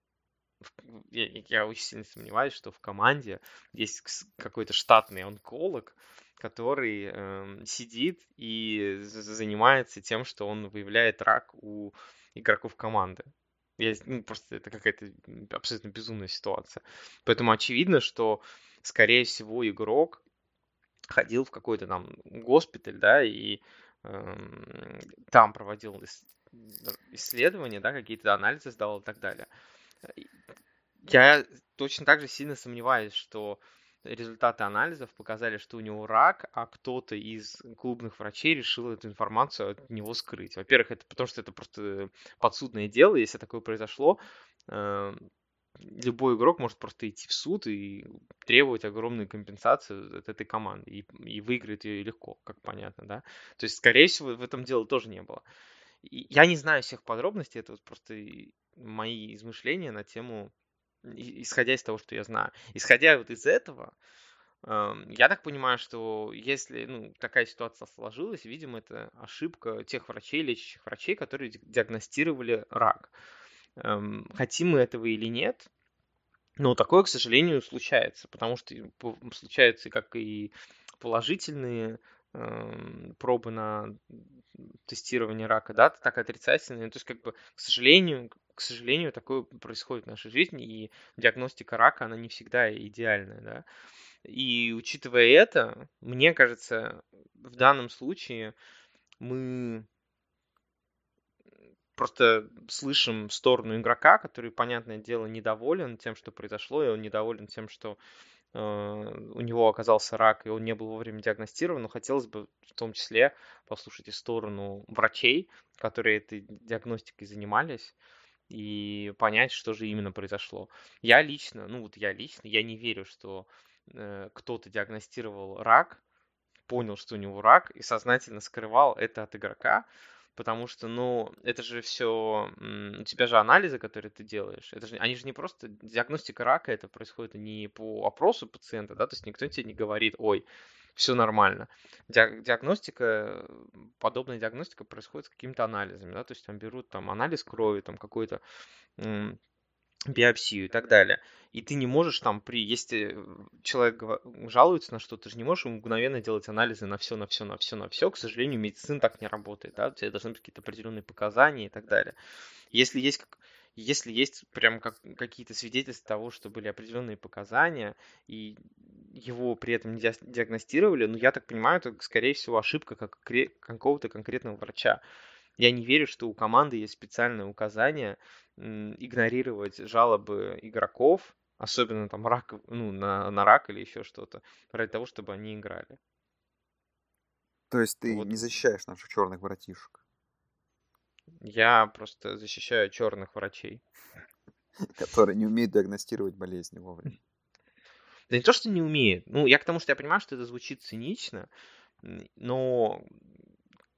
я, я очень сильно сомневаюсь, что в команде есть какой-то штатный онколог, который э, сидит и занимается тем, что он выявляет рак у игроков команды. Я, ну, просто это какая-то абсолютно безумная ситуация. Поэтому очевидно, что, скорее всего, игрок ходил в какой-то там госпиталь, да, и э, там проводил исследования, да, какие-то анализы сдавал и так далее. Я точно так же сильно сомневаюсь, что результаты анализов показали, что у него рак, а кто-то из клубных врачей решил эту информацию от него скрыть. Во-первых, это потому что это просто подсудное дело, если такое произошло, э, любой игрок может просто идти в суд и требовать огромную компенсацию от этой команды и, и выиграть ее легко, как понятно, да. То есть, скорее всего, в этом дело тоже не было. И я не знаю всех подробностей, это вот просто мои измышления на тему исходя из того, что я знаю. Исходя вот из этого, Эм, Я так понимаю, что если ну, такая ситуация сложилась, видимо, это ошибка тех врачей, лечащих врачей, которые ди- диагностировали рак. Эм, Хотим мы этого или нет, но такое, к сожалению, случается, потому что случаются как и положительные пробы на тестирование рака, да, так отрицательные. То есть, как бы, к сожалению, к сожалению, такое происходит в нашей жизни, и диагностика рака, она не всегда идеальная, да. И учитывая это, мне кажется, в данном случае мы просто слышим сторону игрока, который, понятное дело, недоволен тем, что произошло, и он недоволен тем, что у него оказался рак, и он не был вовремя диагностирован, но хотелось бы в том числе послушать и сторону врачей, которые этой диагностикой занимались, и понять, что же именно произошло. Я лично, ну вот я лично, я не верю, что э, кто-то диагностировал рак, понял, что у него рак, и сознательно скрывал это от игрока, потому что, ну, это же все, у тебя же анализы, которые ты делаешь, это же, они же не просто, диагностика рака, это происходит не по опросу пациента, да, то есть никто тебе не говорит, ой, все нормально. Диаг- диагностика, подобная диагностика происходит с какими-то анализами, да, то есть там берут там анализ крови, там какой-то м, биопсию и так далее. И ты не можешь там при, если человек жалуется на что-то, ты же не можешь мгновенно делать анализы на все, на все, на все, на все. К сожалению, медицина так не работает, да, у тебя должны быть какие-то определенные показания и так далее. Если есть если есть прям как, какие-то свидетельства того, что были определенные показания, и его при этом не диагностировали, ну, я так понимаю, это, скорее всего, ошибка как какого-то конкретного врача. Я не верю, что у команды есть специальное указание игнорировать жалобы игроков, особенно там рак, ну, на, на рак или еще что-то, ради того, чтобы они играли. То есть ты Вот. не защищаешь наших черных братишек, Я просто защищаю черных врачей. которые не умеют диагностировать болезни вовремя. Да не то, что не умеют. Ну, я к тому, что я понимаю, что это звучит цинично, но,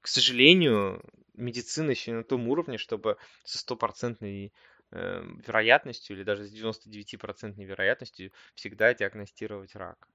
к сожалению, медицина еще не на том уровне, чтобы со стопроцентной вероятностью или даже с 99% вероятностью всегда диагностировать рак.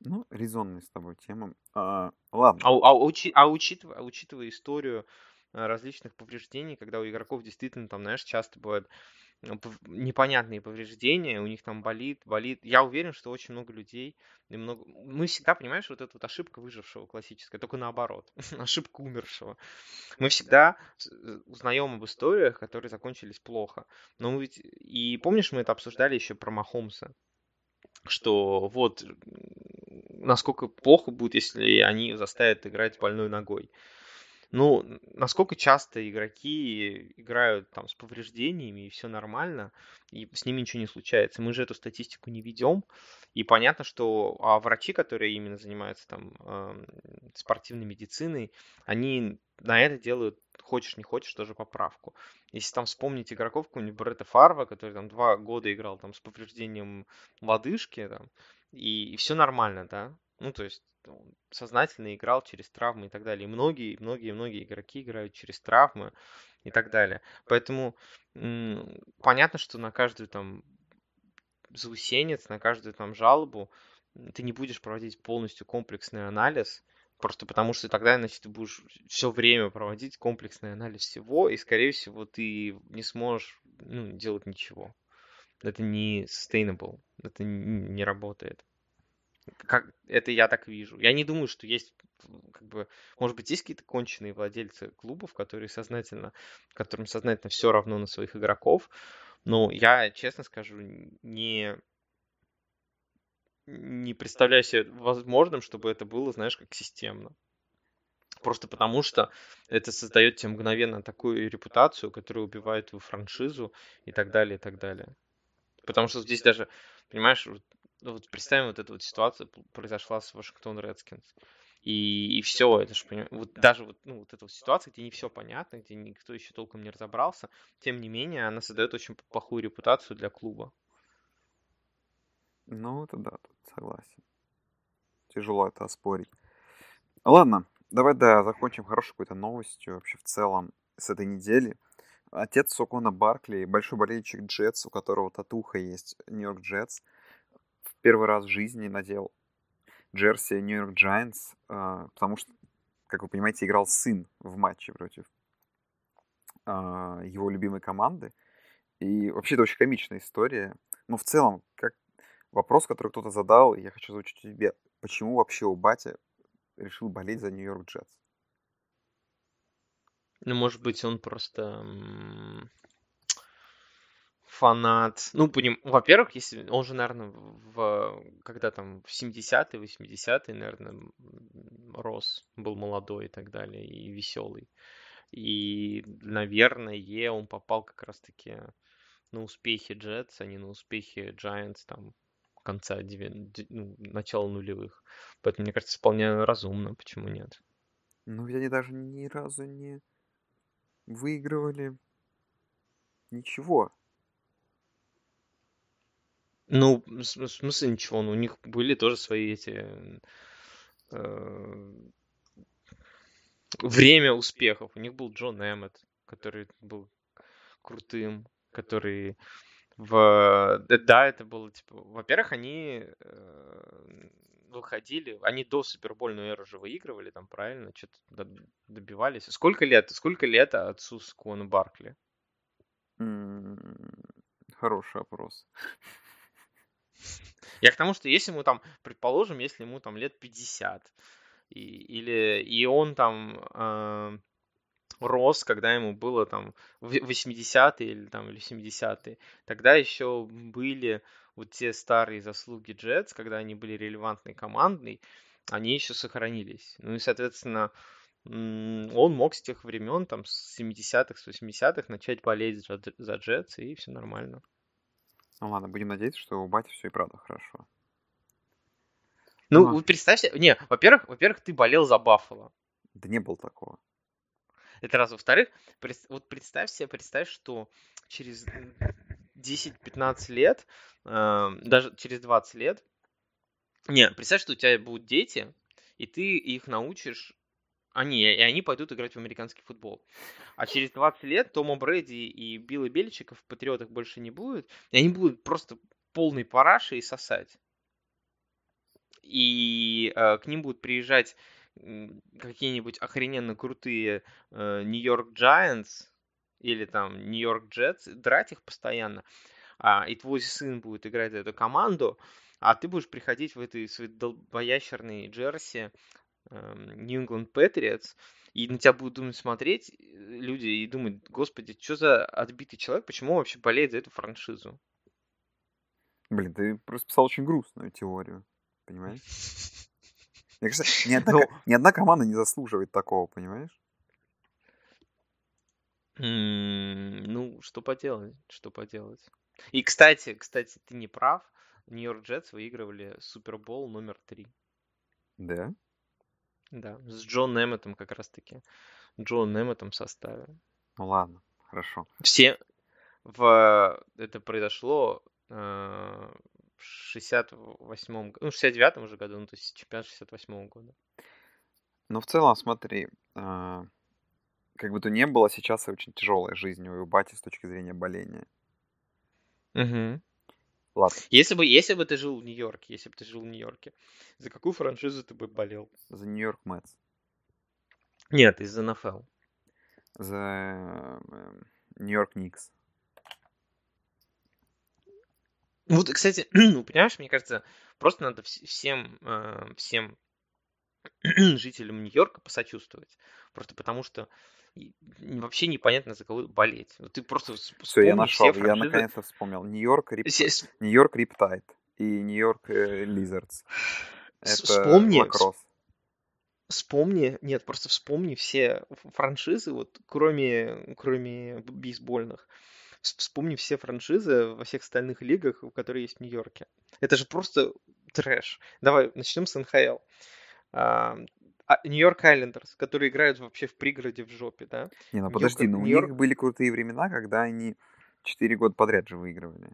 Ну, резонная с тобой тема. А, ладно. А, а учи- а учитывая, а учитывая историю э, различных повреждений, когда у игроков действительно там, знаешь, часто бывают пов- непонятные повреждения, у них там болит, болит. Я уверен, что очень много людей, и много... мы всегда, понимаешь, вот эта вот ошибка выжившего классическая, только наоборот, ошибка умершего. Мы всегда э, узнаем об историях, которые закончились плохо. Но мы ведь... И помнишь, мы это обсуждали еще про Махомса, что вот насколько плохо будет, если они заставят играть больной ногой. Ну, насколько часто игроки играют там с повреждениями, и все нормально, и с ними ничего не случается. Мы же эту статистику не ведем, и понятно, что а врачи, которые именно занимаются там эм, спортивной медициной, они на это делают, хочешь не хочешь, тоже поправку. Если там вспомнить игроков, какого-нибудь Бретта Фарва, который там два года играл там с повреждением лодыжки, там, и, все нормально, да, ну, то есть сознательно играл через травмы и так далее. И многие, многие, многие игроки играют через травмы и так далее. Поэтому понятно, что на каждую там заусенец, на каждую там жалобу ты не будешь проводить полностью комплексный анализ, просто потому что тогда, значит, ты будешь все время проводить комплексный анализ всего, и, скорее всего, ты не сможешь ну, делать ничего. Это не sustainable, это не работает. Как, это я так вижу. Я не думаю, что есть, как бы, может быть, есть какие-то конченые владельцы клубов, которые сознательно, которым сознательно все равно на своих игроков. Но я, честно скажу, не, не представляю себе возможным, чтобы это было, знаешь, как системно. Просто потому что это создает тебе мгновенно такую репутацию, которая убивает твою франшизу и так далее, и так далее. Потому что здесь даже, понимаешь, ну вот представим, вот эта вот ситуация произошла с Вашингтон Редскинс. И, и все, это же, поним- вот даже вот, ну, вот эта вот ситуация, где не все понятно, где никто еще толком не разобрался, тем не менее, она создает очень плохую репутацию для клуба. Ну, это да, тут согласен. Тяжело это оспорить. Ладно, давай, да, закончим хорошей какой-то новостью вообще в целом с этой недели. Отец Сокона Баркли, большой болельщик Джетс, у которого татуха есть, Нью-Йорк Джетс, первый раз в жизни надел джерси Нью-Йорк Giants, а, потому что, как вы понимаете, играл сын в матче против а, его любимой команды. И вообще это очень комичная история. Но в целом, как вопрос, который кто-то задал, я хочу озвучить тебе. Почему вообще у батя решил болеть за Нью-Йорк Джетс? Ну, может быть, он просто фанат. Ну, поним... во-первых, если он же, наверное, в когда там в 70-е, 80-е, наверное, рос, был молодой и так далее, и веселый. И, наверное, он попал как раз-таки на успехи Джетс, а не на успехи Giants там конца, ну, начала нулевых. Поэтому, мне кажется, вполне разумно, почему нет. Ну, ведь они даже ни разу не выигрывали ничего. Ну, в см- в смысле ничего, ну, у них были тоже свои эти э, время успехов. У них был Джон Эммет, который был крутым, который в... э, Да, это было, типа... Во-первых, они э, выходили... Они до супербольную эру же выигрывали там, правильно? Что-то добивались. Сколько лет? Сколько лет отцу Скону Баркли? Хороший вопрос. Я к тому, что если ему там, предположим, если ему там лет 50, и, или и он там э, рос, когда ему было там в- 80-е или там или 70-е, тогда еще были вот те старые заслуги Джетс, когда они были релевантной командой, они еще сохранились. Ну и, соответственно, он мог с тех времен, там, с 70-х, с 80-х начать болеть за, за Джетс, и все нормально. Ну ладно, будем надеяться, что у бати все и правда хорошо. Ну, Ага. вы представьте, не, во-первых, во-первых, ты болел за Баффало. Да не было такого. Это раз. Во-вторых, вот представь себе, представь, что через м, 10-15 лет, э, даже через 20 лет, не, представь, что у тебя будут дети, и ты их научишь, они, и они пойдут играть в американский футбол. А через 20 лет Тома Брэди и Билла Бельчика в Патриотах больше не будет, и они будут просто полной парашей и сосать. И э, к ним будут приезжать какие-нибудь охрененно крутые э, Нью-Йорк Giants или там Нью-Йорк Джетс, драть их постоянно, а, и твой сын будет играть эту команду, а ты будешь приходить в этой своей долбоящерной джерси New England Patriots, и на тебя будут думать смотреть э, люди и думать, господи, что за отбитый человек, почему он вообще болеет за эту франшизу? Блин, ты просто писал очень грустную теорию. Понимаешь? Мне кажется, ни одна, ко- ни одна команда не заслуживает такого, понимаешь? м, ну, что поделать, что поделать. И, кстати, кстати, ты не прав, Нью-Йорк Джетс выигрывали Супербол номер три. Да? Да, с Джон Эмметом как раз-таки. Джон Эмметом в составе. Ну ладно, хорошо. Все в это произошло э, в 68-м, г- ну, в 69-м уже году, ну, то есть чемпионат 68-го года. Но в целом, смотри, а, как бы то ни было, сейчас очень тяжелая жизнь у бати с точки зрения боления. Мгм. Ладно, Если бы, если бы ты жил в Нью-Йорке, если бы ты жил в Нью-Йорке, за какую франшизу ты бы болел? за Нью-Йорк Мэтс, Нет, из НФЛ. за эм, Нью-Йорк Никс. Вот, кстати, ну, понимаешь, мне кажется, просто надо вс- всем, э, всем жителям Нью-Йорка посочувствовать. Просто потому что вообще непонятно, за кого болеть. Ты просто вс- Все, я нашел, все я наконец-то вспомнил. Нью-Йорк Рип... Нью-Йорк Риптайд и Нью-Йорк э, Лизардс. Это Вспомни, вс- лакросс. вспомни, нет, просто вспомни все франшизы, вот кроме, кроме бейсбольных. Вс- Вспомни все франшизы во всех остальных лигах, которые есть в Нью-Йорке. Это же просто трэш. Давай начнем с НХЛ. А, а, Нью-Йорк Айлендерс, которые играют вообще в пригороде в жопе, да? Не, ну подожди, ну у них были крутые времена, когда они 4 года подряд же выигрывали.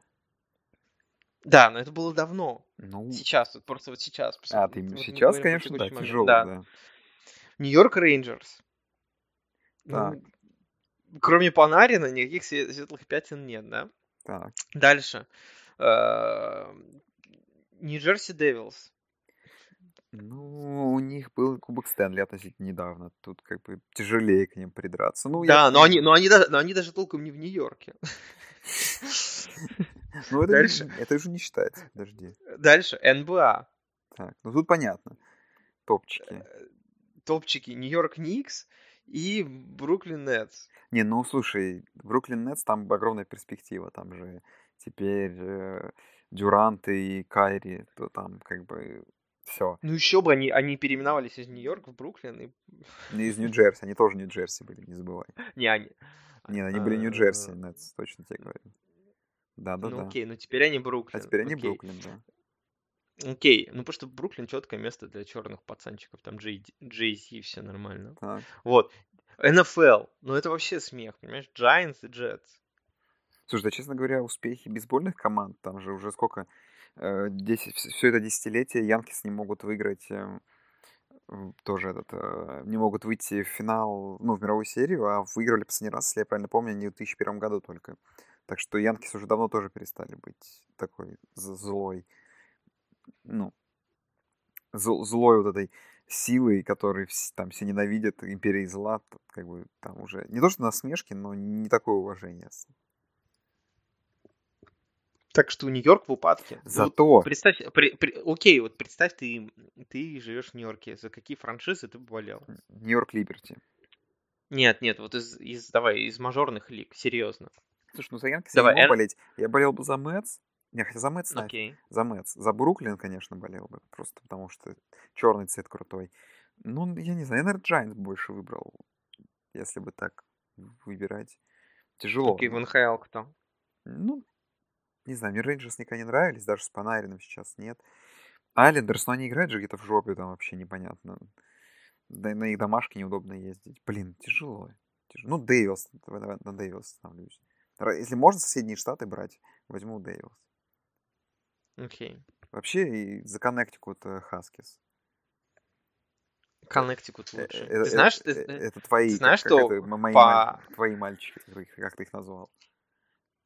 Да, но это было давно. Ну, Сейчас, вот просто вот сейчас. а, Вот ты мы сейчас, говорим конечно, да, тяжело, Да. да. Нью-Йорк Рейнджерс. Так. Ну, кроме Панарина никаких све- светлых пятен нет, да? Так, Дальше. Э, Нью-Джерси Девилс. Ну, у них был Кубок Стэнли относительно недавно. Тут как бы тяжелее к ним придраться. Ну, Да, я... но они, но они, даже, но они даже толком не в Нью-Йорке. Ну, это, Дальше. не- это уже не считается. Подожди. Дальше НБА. Так, ну тут понятно. Топчики. Топчики Нью-Йорк Никс и Бруклин Нетс. Не, ну слушай, Бруклин Нетс там огромная перспектива. Там же теперь э, Дюрант и Кайри, то там как бы все. Ну еще бы они, они переименовались из Нью-Йорка в Бруклин. И... Из Нью-Джерси, они тоже Нью-Джерси были, не забывай. Не, они... Не, они были А, Нью-Джерси, Нетс, точно тебе говорю. Да, да, Ну да. окей, ну теперь они Бруклин. А теперь они окей. Бруклин, да. Окей, ну потому что Бруклин четкое место для черных пацанчиков, там Джей, Зи, все нормально. Так. Вот. НФЛ, ну это вообще смех, понимаешь? Giants и Jets. Слушай, да, честно говоря, успехи бейсбольных команд, там же уже сколько, э, 10, все это десятилетие Янкис не могут выиграть, э, м, тоже этот, э, не могут выйти в финал, ну, в мировую серию, а выиграли последний раз, если я правильно помню, они в 2001 году только. Так что Янкис уже давно тоже перестали быть такой злой, ну, зл- злой вот этой силой, которой вс- там все ненавидят, империи зла, как бы там уже, не то что насмешки, но не такое уважение. Так что Нью-Йорк в упадке. Ну, вот Зато, Представь, при- при- окей, вот представь, ты, ты живешь в Нью-Йорке, за какие франшизы ты бы болел? Нью-Йорк Либерти. Нет, нет, вот из, из давай, из мажорных лиг, серьезно. Слушай, ну за Янкис я не могу болеть. Я болел бы за Мэтс. Не, хотя за Мэтс. Окей. За Мэтс. За Бруклин, конечно, болел бы. Просто потому что черный цвет крутой. Ну, я не знаю, я, наверное, Giants больше выбрал. Если бы так выбирать. Тяжело. Окей, в НХЛ кто? Ну, не знаю, мне Рейнджерс никогда не нравились, даже с Панарином сейчас нет. Айлендерс, но они играют же где-то в жопе, там вообще непонятно. Да, на их домашке неудобно ездить. Блин, тяжело. Тяжело. Ну, Дэвилс, давай, давай на Дэвилс остановлюсь. Ра- Если можно соседние штаты брать, возьму Дэвилс. Окей. Вообще, и за Коннектикут Хаскис. Коннектикут Э, лучше. э, Ты знаешь, э, ты- э, э, Это твои, ты знаешь, что это, мои по- твои мальчики, как ты их назвал.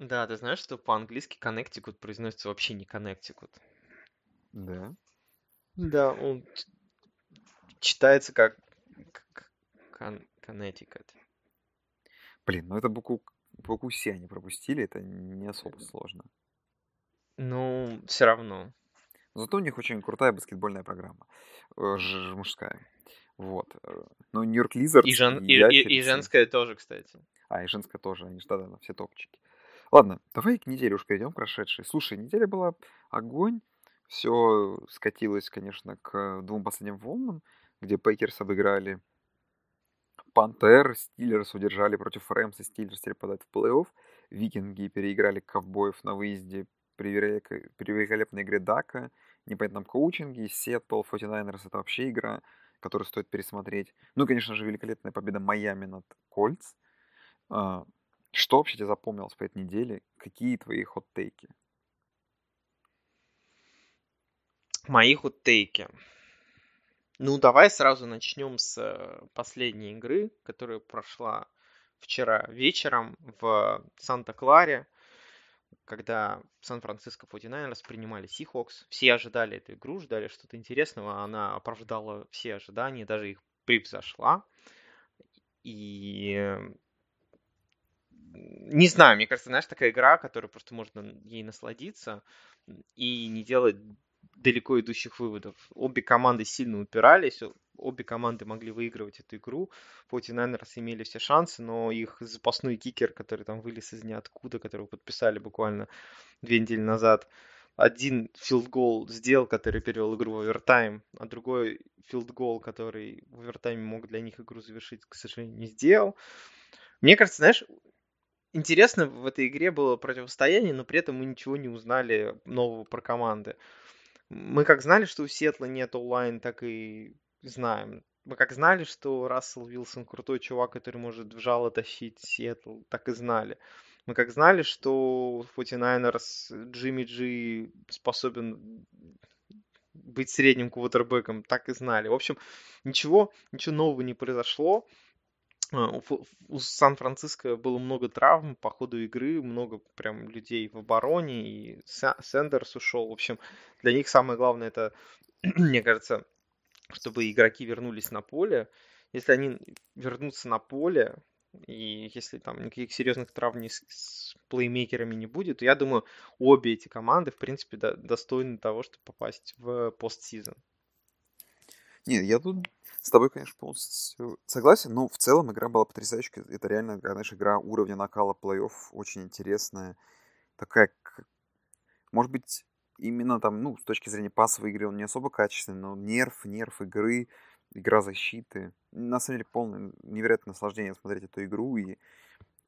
Да, ты знаешь, что по-английски Коннектикут произносится вообще не Коннектикут. Да. Да, он ч- читается как Коннектикут. Блин, ну это букву, букву С они пропустили, это не особо сложно. Ну, все равно. Зато у них очень крутая баскетбольная программа. э, ж- мужская. Вот. э, Ну, Нью-Йорк Лизардс И, жен- и, и- и женская тоже, кстати. А, и женская тоже, они же да, да, все топчики. Ладно, давай к неделе уж перейдем, прошедшей. Слушай, неделя была огонь. Все скатилось, конечно, к двум последним волнам, где Пейкерс обыграли Пантер, Стиллерс удержали против Рэмс, и Стиллерс теперь в плей-офф. Викинги переиграли Ковбоев на выезде при велик- великолепной игре Дака, непонятном коучинге. Сиэтл 49ers это вообще игра, которую стоит пересмотреть. Ну и, конечно же, великолепная победа Майами над Кольц. Что вообще тебе запомнилось по этой неделе? Какие твои хот-тейки? Мои хот-тейки. Ну, давай сразу начнем с э, последней игры, которая прошла вчера вечером в Санта-Кларе, когда Сан-Франциско 49ers принимали Сихокс. Все ожидали эту игру, ждали что-то интересного. Она оправдала все ожидания, даже их превзошла. И э, не знаю, мне кажется, знаешь, такая игра, которой просто можно ей насладиться и не делать далеко идущих выводов. Обе команды сильно упирались, обе команды могли выигрывать эту игру. 49ers имели все шансы, но их запасной кикер, который там вылез из ниоткуда, которого подписали буквально две недели назад, один филд-гол сделал, который перевел игру в овертайм, а другой филд-гол, который в овертайме мог для них игру завершить, к сожалению, не сделал. Мне кажется, знаешь, интересно в этой игре было противостояние, но при этом мы ничего не узнали нового про команды. Мы как знали, что у Сиэтла нет онлайн, так и знаем. Мы как знали, что Рассел Вилсон крутой чувак, который может в жало тащить Сиэтл, так и знали. Мы как знали, что 49ers Джимми Джи способен быть средним квотербеком, так и знали. В общем, ничего, ничего нового не произошло. У, Сан-Франциско было много травм по ходу игры, много прям людей в обороне, и Сендерс ушел. В общем, для них самое главное это, мне кажется, чтобы игроки вернулись на поле. Если они вернутся на поле, и если там никаких серьезных травм не с, с плеймейкерами не будет, то я думаю, обе эти команды, в принципе, до, достойны того, чтобы попасть в постсезон. Не, я тут с тобой, конечно, полностью согласен, но в целом игра была потрясающая. Это реально, знаешь, игра уровня накала плей-офф очень интересная. Такая, может быть, именно там, ну, с точки зрения пасовой игры он не особо качественный, но нерв, нерв игры, игра защиты. На самом деле, полное невероятное наслаждение смотреть эту игру и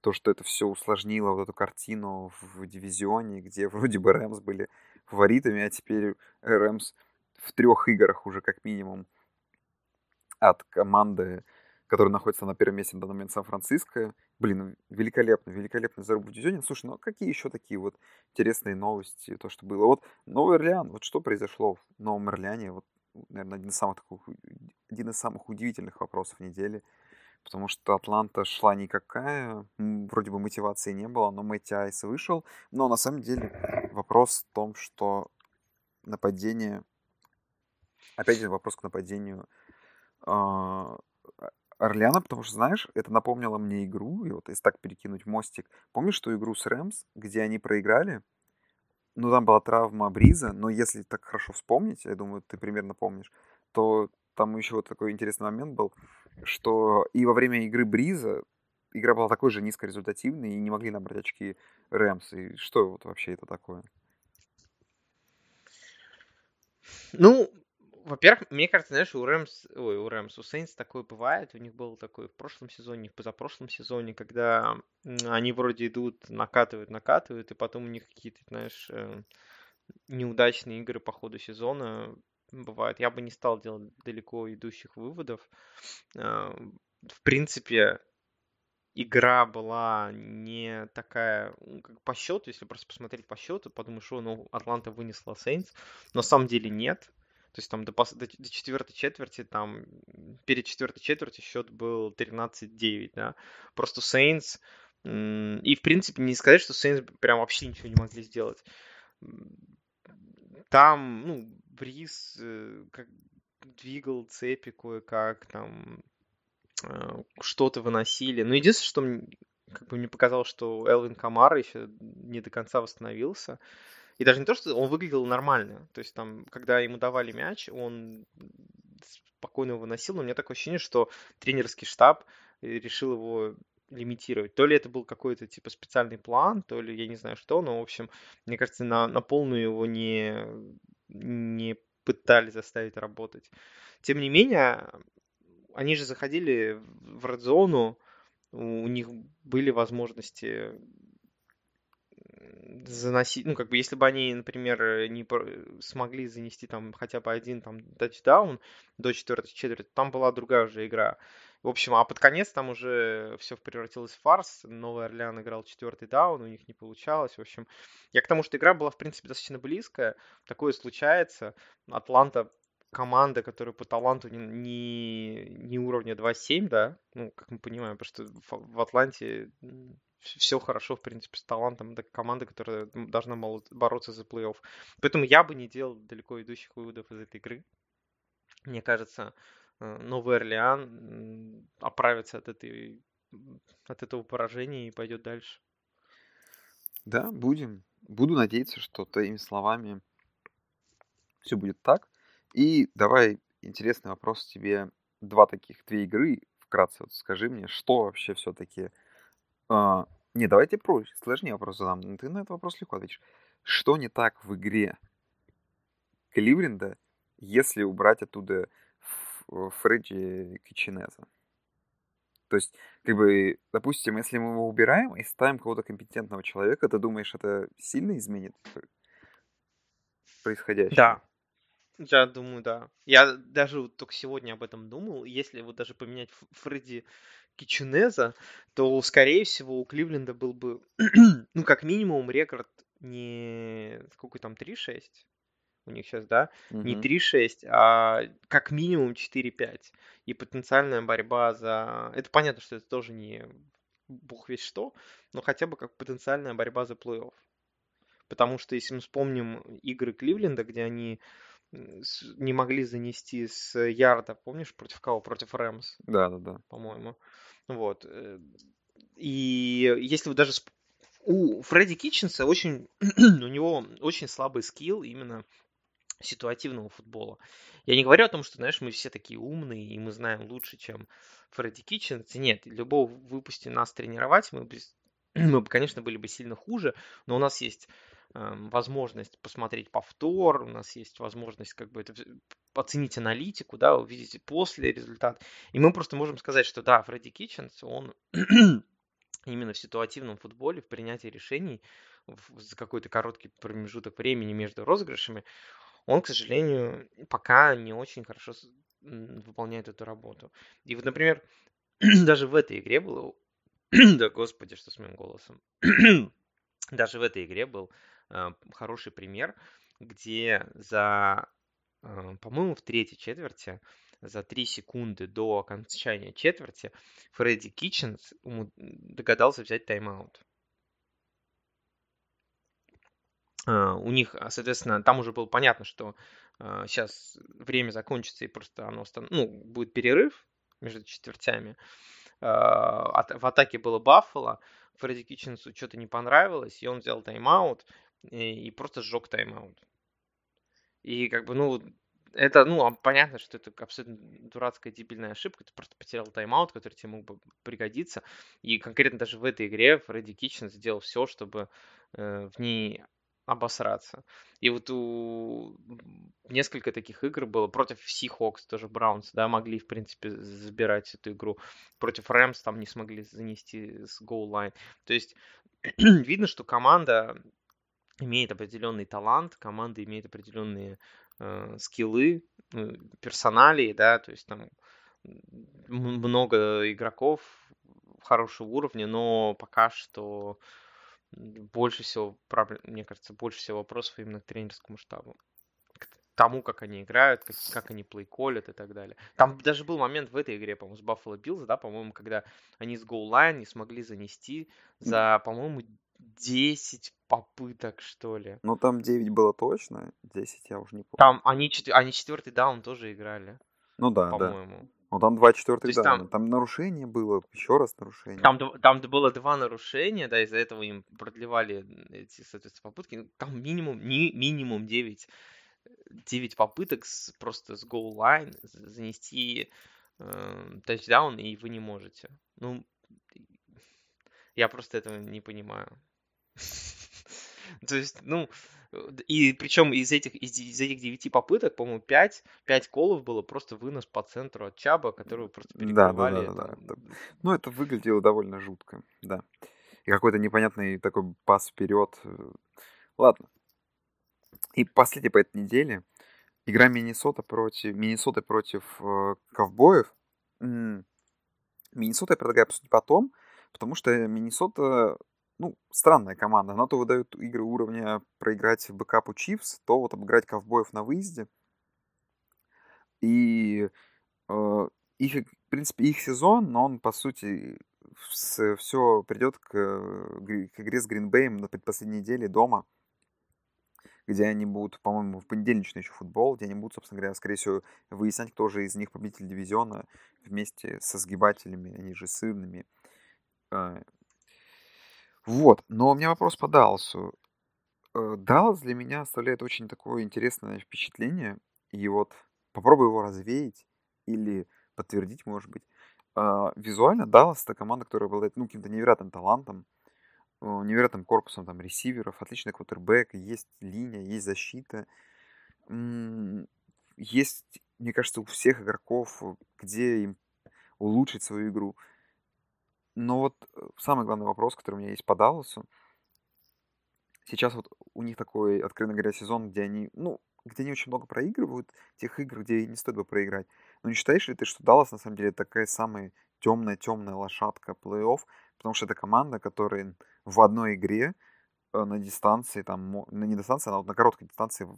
то, что это все усложнило вот эту картину в дивизионе, где вроде бы Рэмс были фаворитами, а теперь Рэмс в трех играх уже как минимум от команды, которая находится на первом месте на данный момент Сан-Франциско. Блин, великолепно, великолепный заруб в дивизионе. Слушай, ну а какие еще такие вот интересные новости, то, что было? Вот Новый Орлеан, вот что произошло в Новом Орлеане? Вот, наверное, один из самых, таких, один из самых удивительных вопросов недели. Потому что Атланта шла никакая, вроде бы мотивации не было, но Мэтти Айс вышел. Но на самом деле вопрос в том, что нападение... Опять же вопрос к нападению Орлеана, потому что, знаешь, это напомнило мне игру, и вот если так перекинуть мостик, помнишь ту игру с Рэмс, где они проиграли? Ну, там была травма Бриза, но если так хорошо вспомнить, я думаю, ты примерно помнишь, то там еще вот такой интересный момент был, что и во время игры Бриза игра была такой же низкорезультативной, и не могли набрать очки Рэмс. И что вот вообще это такое? Ну, во-первых, мне кажется, знаешь, у Рэмс, ой, у Рэмс, у Сейнс такое бывает, у них было такое в прошлом сезоне, в позапрошлом сезоне, когда они вроде идут, накатывают, накатывают, и потом у них какие-то, знаешь, э, неудачные игры по ходу сезона бывают. Я бы не стал делать далеко идущих выводов. Э, в принципе, игра была не такая, как по счету, если просто посмотреть по счету, подумаешь, что, ну, Атланта вынесла Сейнс, но на самом деле нет. То есть там до, до, до четвертой четверти, там перед четвертой четверти счет был 13-9, да. Просто Сейнс, и в принципе не сказать, что Сейнс прям вообще ничего не могли сделать. Там, ну, Бриз э, как двигал цепи кое-как, там э, что-то выносили. Но единственное, что как бы мне показалось, что Элвин Камара еще не до конца восстановился. И даже не то, что он выглядел нормально. То есть там, когда ему давали мяч, он спокойно его выносил, но у меня такое ощущение, что тренерский штаб э, решил его лимитировать. То ли это был какой-то типа специальный план, то ли я не знаю что, но в общем, мне кажется, на, на полную его не, не пытались заставить работать. Тем не менее, они же заходили в редзону, у них были возможности заносить, ну, как бы, если бы они, например, не смогли занести там хотя бы один там тачдаун до четвертой четверти, там была другая уже игра. В общем, а под конец там уже все превратилось в фарс. Новый Орлеан играл четвертый даун, у них не получалось. В общем, я к тому, что игра была, в принципе, достаточно близкая. Такое случается. Атланта команда, которая по таланту не, не, не уровня 2.7, да, ну, как мы понимаем, потому что в Атланте все хорошо, в принципе, с талантом. Это команда, которая должна бороться за плей-офф. Поэтому я бы не делал далеко идущих выводов из этой игры. Мне кажется, э, Новый Орлеан оправится от, этой, от этого поражения и пойдет дальше. Да, будем. Буду надеяться, что твоими словами все будет так. И давай интересный вопрос тебе. Два таких, две игры. Вкратце вот скажи мне, что вообще все-таки а, не, давайте проще, сложнее вопрос задам. Ну, ты на этот вопрос легко ответишь. Что не так в игре Кливленда, если убрать оттуда Фредди Кичинеза? То есть, как бы, допустим, если мы его убираем и ставим кого-то компетентного человека, ты думаешь, это сильно изменит происходящее? Да, я думаю, да. Я даже только сегодня об этом думал. Если вот даже поменять Фредди Кичунеза, то, скорее всего, у Кливленда был бы, ну, как минимум, рекорд не... Сколько там, 3-6? у них сейчас, да, не Мгм. 3-6, а как минимум 4-5. И потенциальная борьба за... Это понятно, что это тоже не бог весь что, но хотя бы как потенциальная борьба за плей-офф. Потому что если мы вспомним игры Кливленда, где они не могли занести с ярда, помнишь, против кого? Против Рэмс, Да, да, да. по-моему. Вот. э, И если вы даже... У Фредди Китченса очень... у него очень слабый скилл именно ситуативного футбола. Я не говорю о том, что, знаешь, мы все такие умные, и мы знаем лучше, чем Фредди Китченс. Нет, любого выпусти нас тренировать, мы бы, мы бы, конечно, были бы сильно хуже, но у нас есть возможность посмотреть повтор, у нас есть возможность как бы это оценить аналитику, да, увидеть после результат. И мы просто можем сказать, что да, Фредди Китченс, он именно в ситуативном футболе, в принятии решений за какой-то короткий промежуток времени между розыгрышами, он, к сожалению, пока не очень хорошо выполняет эту работу. И вот, например, даже в этой игре было... Да, господи, что с моим голосом. Даже в этой игре был хороший пример, где за, э, по-моему, в третьей четверти, за три секунды до окончания четверти, Фредди Китченс догадался взять тайм-аут. Э, у них, а, соответственно, там уже было понятно, что сейчас время закончится и просто оно стан- ну, будет перерыв между четвертями. Э, В атаке было Баффало, Фредди Китченсу что-то не понравилось, и он взял тайм-аут и, просто сжег тайм-аут. И как бы, ну, это, ну, а понятно, что это абсолютно дурацкая, дебильная ошибка. Ты просто потерял тайм-аут, который тебе мог бы пригодиться. И конкретно даже в этой игре Фредди Китчен сделал все, чтобы э, в ней обосраться. И вот у несколько таких игр было против Seahawks, тоже Браунс, да, могли, в принципе, забирать эту игру. Против Рэмс там не смогли занести с goal line. То есть видно, что команда имеет определенный талант, команда имеет определенные э, скиллы, э, персоналии, да, то есть там много игроков хорошего уровня, но пока что больше всего, мне кажется, больше всего вопросов именно к тренерскому штабу. К тому, как они играют, как, как они плейколят и так далее. Там даже был момент в этой игре, по-моему, с Buffalo Bills, да, по-моему, когда они с гоу-лайн не смогли занести за, по-моему, 10 попыток, что ли. Ну, там 9 было точно, 10 я уже не помню. Там они, чет- они четвертый даун тоже играли, Ну да, да. по-моему. Ну там 2 четвертых дауна. там- Там... нарушение было, еще раз нарушение. Там, там было два нарушения, да, из-за этого им продлевали эти, соответственно, попытки. Ну, Там минимум, не, минимум 9, 9 попыток с, просто с з- занести э, тачдаун, и вы не можете. Ну, я просто этого не понимаю. То есть, ну, э, и причем из этих, из, из этих 9 попыток, по-моему, 5, 5 колов было просто вынос по центру от Чаба, которого просто Да, да, да, перекрывали. да, да. Это- Ну, это выглядело довольно жутко, да. И какой-то непонятный такой пас вперед. э. Ладно. И последняя по этой неделе. Игра Миннесота против, Миннесоты против э, ковбоев. Миннесота я предлагаю обсудить потом, потому что Миннесота, ну, странная команда. Она то выдает игры уровня проиграть бэкапу Чивс, то вот обыграть ковбоев на выезде. И э, их, в принципе, их сезон, но он, по сути, все придет к, э, к игре с Гринбеем на предпоследней неделе дома, где они будут, по-моему, в понедельничный еще футбол, где они будут, собственно говоря, скорее всего, выяснять, кто же из них победитель дивизиона вместе со сгибателями, они же сырными. Вот, но у меня вопрос по Далласу. Э, Даллас для меня оставляет очень такое интересное впечатление, и вот попробую его развеять или подтвердить, может быть. А, Визуально Даллас это команда, которая обладает ну, каким-то невероятным талантом, э, невероятным корпусом там ресиверов, отличный квотербек, есть линия, есть защита. Есть, мне кажется, у всех игроков, э, где им улучшить свою игру. Но вот э, самый главный вопрос, который у меня есть по Далласу, сейчас вот у них такой, откровенно говоря, сезон, где они, ну, где они очень много проигрывают, тех игр, где не стоит бы проиграть. Но не считаешь ли ты, что Даллас на самом деле такая самая темная-темная лошадка плей-офф, потому что это команда, которая в одной игре э, на дистанции, там, ну, не дистанции, а вот на короткой дистанции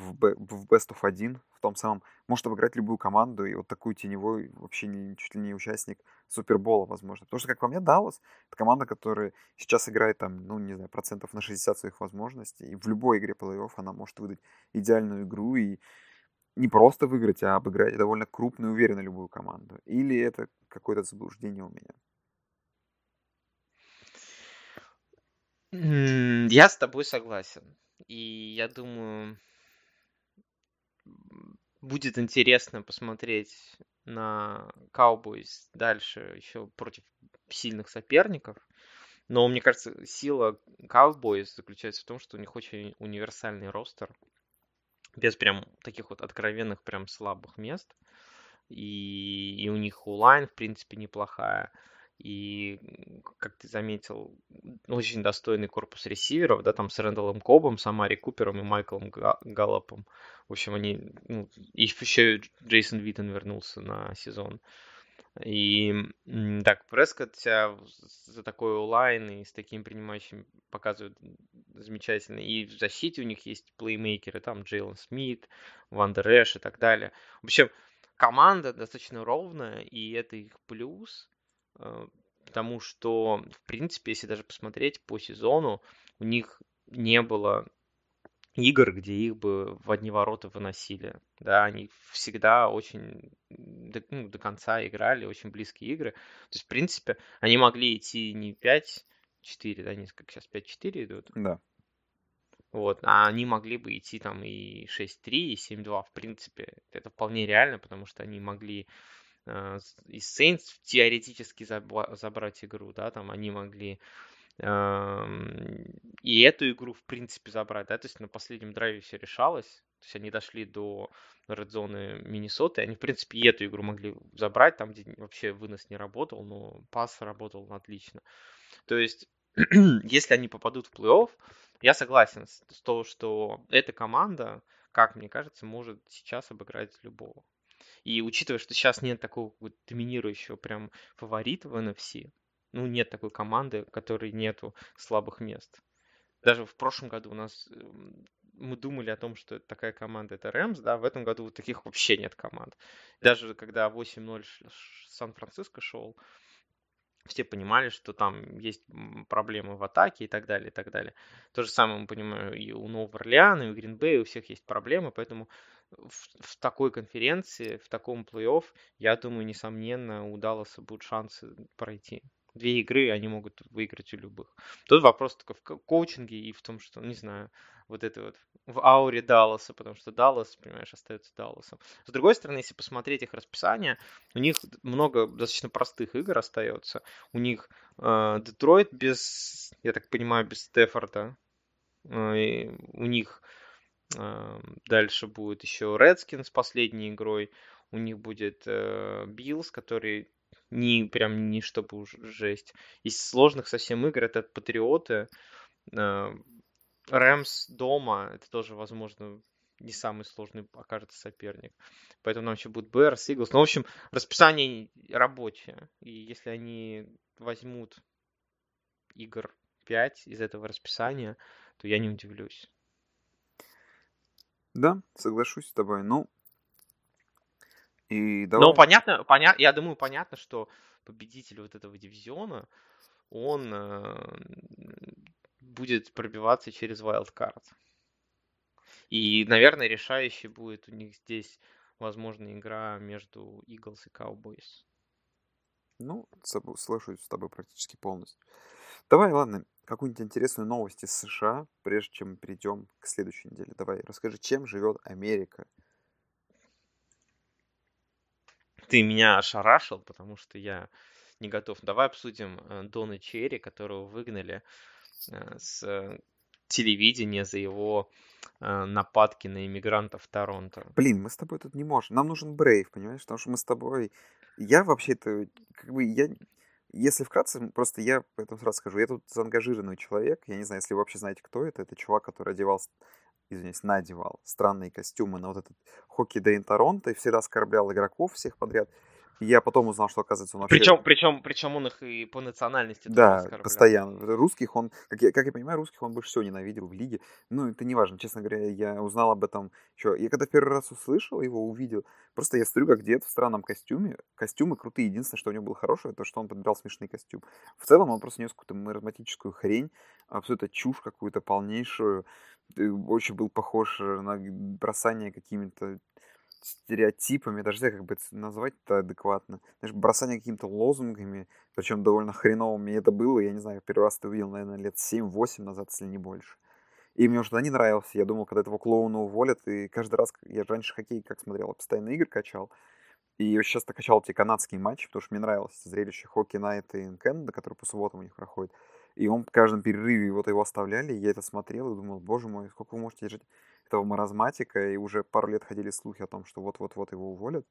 в- в, Best of 1, в том самом, может обыграть любую команду, и вот такую теневой, вообще не, чуть ли не участник Супербола, возможно. Потому что, как по мне, Даллас — это команда, которая сейчас играет там, ну, не знаю, процентов на 60 своих возможностей, и в любой игре плей-офф она может выдать идеальную игру, и не просто выиграть, а обыграть довольно крупную, уверенно любую команду. Или это какое-то заблуждение у меня? Я с тобой согласен. И я думаю, будет интересно посмотреть на Cowboys дальше еще против сильных соперников. Но мне кажется, сила Cowboys заключается в том, что у них очень универсальный ростер. Без прям таких вот откровенных прям слабых мест. И, и у них улайн, в принципе, неплохая. И, как ты заметил, очень достойный корпус ресиверов, да, там с Рэндаллом Кобом, с Амари Купером и Майклом Галлопом. В общем, они... Ну, еще Джейсон Виттен вернулся на сезон. И так, Прескотт себя за такой O-line и с таким принимающим показывают замечательно. И в защите у них есть плеймейкеры, там Джейлон Смит, Вандер Эш и так далее. В общем, команда достаточно ровная, и это их плюс. Э, потому что, в принципе, если даже посмотреть по сезону, у них не было игр, где их бы в одни ворота выносили. Да, они всегда очень до, ну, до конца играли, очень близкие игры. То есть, в принципе, они могли идти не 5-4, да, не как сейчас 5-4 идут. Да. Вот, а они могли бы идти там и 6-3, и 7-2. В принципе, это вполне реально, потому что они могли из Saints теоретически забрать игру, да, там они могли и эту игру, в принципе, забрать, да, то есть на последнем драйве все решалось, то есть они дошли до редзоны Миннесоты, они, в принципе, и эту игру могли забрать, там, где вообще вынос не работал, но пас работал отлично. То есть, если они попадут в плей-офф, я согласен с то, что эта команда, как мне кажется, может сейчас обыграть любого. И учитывая, что сейчас нет такого вот доминирующего прям фаворита в NFC, ну, нет такой команды, в которой нету слабых мест. Даже в прошлом году у нас эм, мы думали о том, что такая команда это Рэмс, да, в этом году таких вообще нет команд. Даже когда 8-0 Сан-Франциско шел, все понимали, что там есть проблемы в атаке и так далее, и так далее. То же самое мы понимаем и у Нового Орлеана, и у Гринбея, у всех есть проблемы, поэтому в, в такой конференции, в таком плей-офф, я думаю, несомненно, у Далласа будут шансы пройти две игры они могут выиграть у любых. Тут вопрос только в коучинге и в том, что, не знаю, вот это вот в ауре Далласа, потому что Даллас, понимаешь, остается Далласом. С другой стороны, если посмотреть их расписание, у них много достаточно простых игр остается. У них э, Детройт без, я так понимаю, без Стефорда. Э, у них э, дальше будет еще Редскинс последней игрой. У них будет э, Биллс, который не прям не чтобы уж жесть. Из сложных совсем игр это Патриоты, э, Рэмс дома, это тоже, возможно, не самый сложный окажется соперник. Поэтому нам еще будет Берс, Иглс. Ну, в общем, расписание рабочее. И если они возьмут игр 5 из этого расписания, то я не удивлюсь. Да, соглашусь с тобой. Ну, и давай... Ну, понятно, поня... я думаю, понятно, что победитель вот этого дивизиона, он э, будет пробиваться через wildcard. И, наверное, решающей будет у них здесь, возможно, игра между Eagles и Cowboys. Ну, слышусь с тобой практически полностью. Давай, ладно, какую-нибудь интересную новость из США, прежде чем перейдем к следующей неделе. Давай, расскажи, чем живет Америка ты меня ошарашил, потому что я не готов. Давай обсудим э, Дона Черри, которого выгнали э, с телевидения за его э, нападки на иммигрантов Торонто. Блин, мы с тобой тут не можем. Нам нужен Брейв, понимаешь? Потому что мы с тобой... Я вообще-то, как бы, я... Если вкратце, просто я поэтому сразу скажу, я тут заангажированный человек. Я не знаю, если вы вообще знаете, кто это. Это чувак, который одевал извиняюсь, надевал странные костюмы на вот этот хоккей Дейн Торонто и всегда оскорблял игроков всех подряд. И я потом узнал, что, оказывается, он вообще... Причем, причем, причем он их и по национальности Да, оскорблял. постоянно. Русских он, как я, как я понимаю, русских он больше всего ненавидел в лиге. Ну, это не важно, честно говоря, я узнал об этом еще. Я когда первый раз услышал его, увидел, просто я смотрю, как дед в странном костюме. Костюмы крутые. Единственное, что у него было хорошее, то, что он подбирал смешный костюм. В целом он просто нес какую-то маразматическую хрень, абсолютно чушь какую-то полнейшую. Э, Очень был похож на бросание какими-то стереотипами, даже как бы это назвать это адекватно. Знаешь, бросание какими-то лозунгами, причем довольно хреновыми. Это было, я не знаю, первый раз ты увидел, наверное, лет 7-8 назад, если не больше. И мне уже тогда не нравился. Я думал, когда этого клоуна уволят, и каждый раз, я раньше хоккей как смотрел, постоянно игры качал. И очень часто качал эти канадские матчи, потому что мне нравилось зрелище Хокки Найт и Кэнда, который по субботам у них проходит. И он в каждом перерыве вот его оставляли, я это смотрел и думал, боже мой, сколько вы можете держать этого маразматика, и уже пару лет ходили слухи о том, что вот-вот-вот его уволят.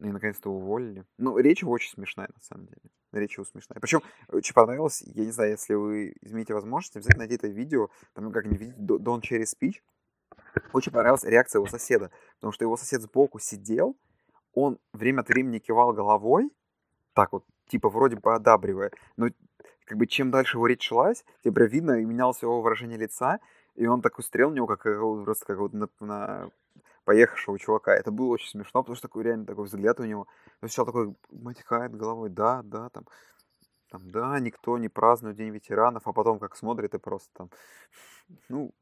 И наконец-то уволили. Ну, речь его очень смешная, на самом деле. Речь его смешная. Причем, очень понравилось, я не знаю, если вы имеете возможность, обязательно найти это видео, там как-нибудь видите Don Cherry Speech. Очень понравилась реакция его соседа, потому что его сосед сбоку сидел, он время от времени кивал головой, так вот, типа вроде бы одабривая, но как бы чем дальше его речь шлась, тем прям видно, и менялось его выражение лица, и он так устрел в него, как просто как вот на, на поехавшего чувака. Это было очень смешно, потому что такой реально такой взгляд у него. Он сначала такой матекает головой, да, да, там, там, да, никто не празднует День ветеранов, а потом как смотрит и просто там, ну,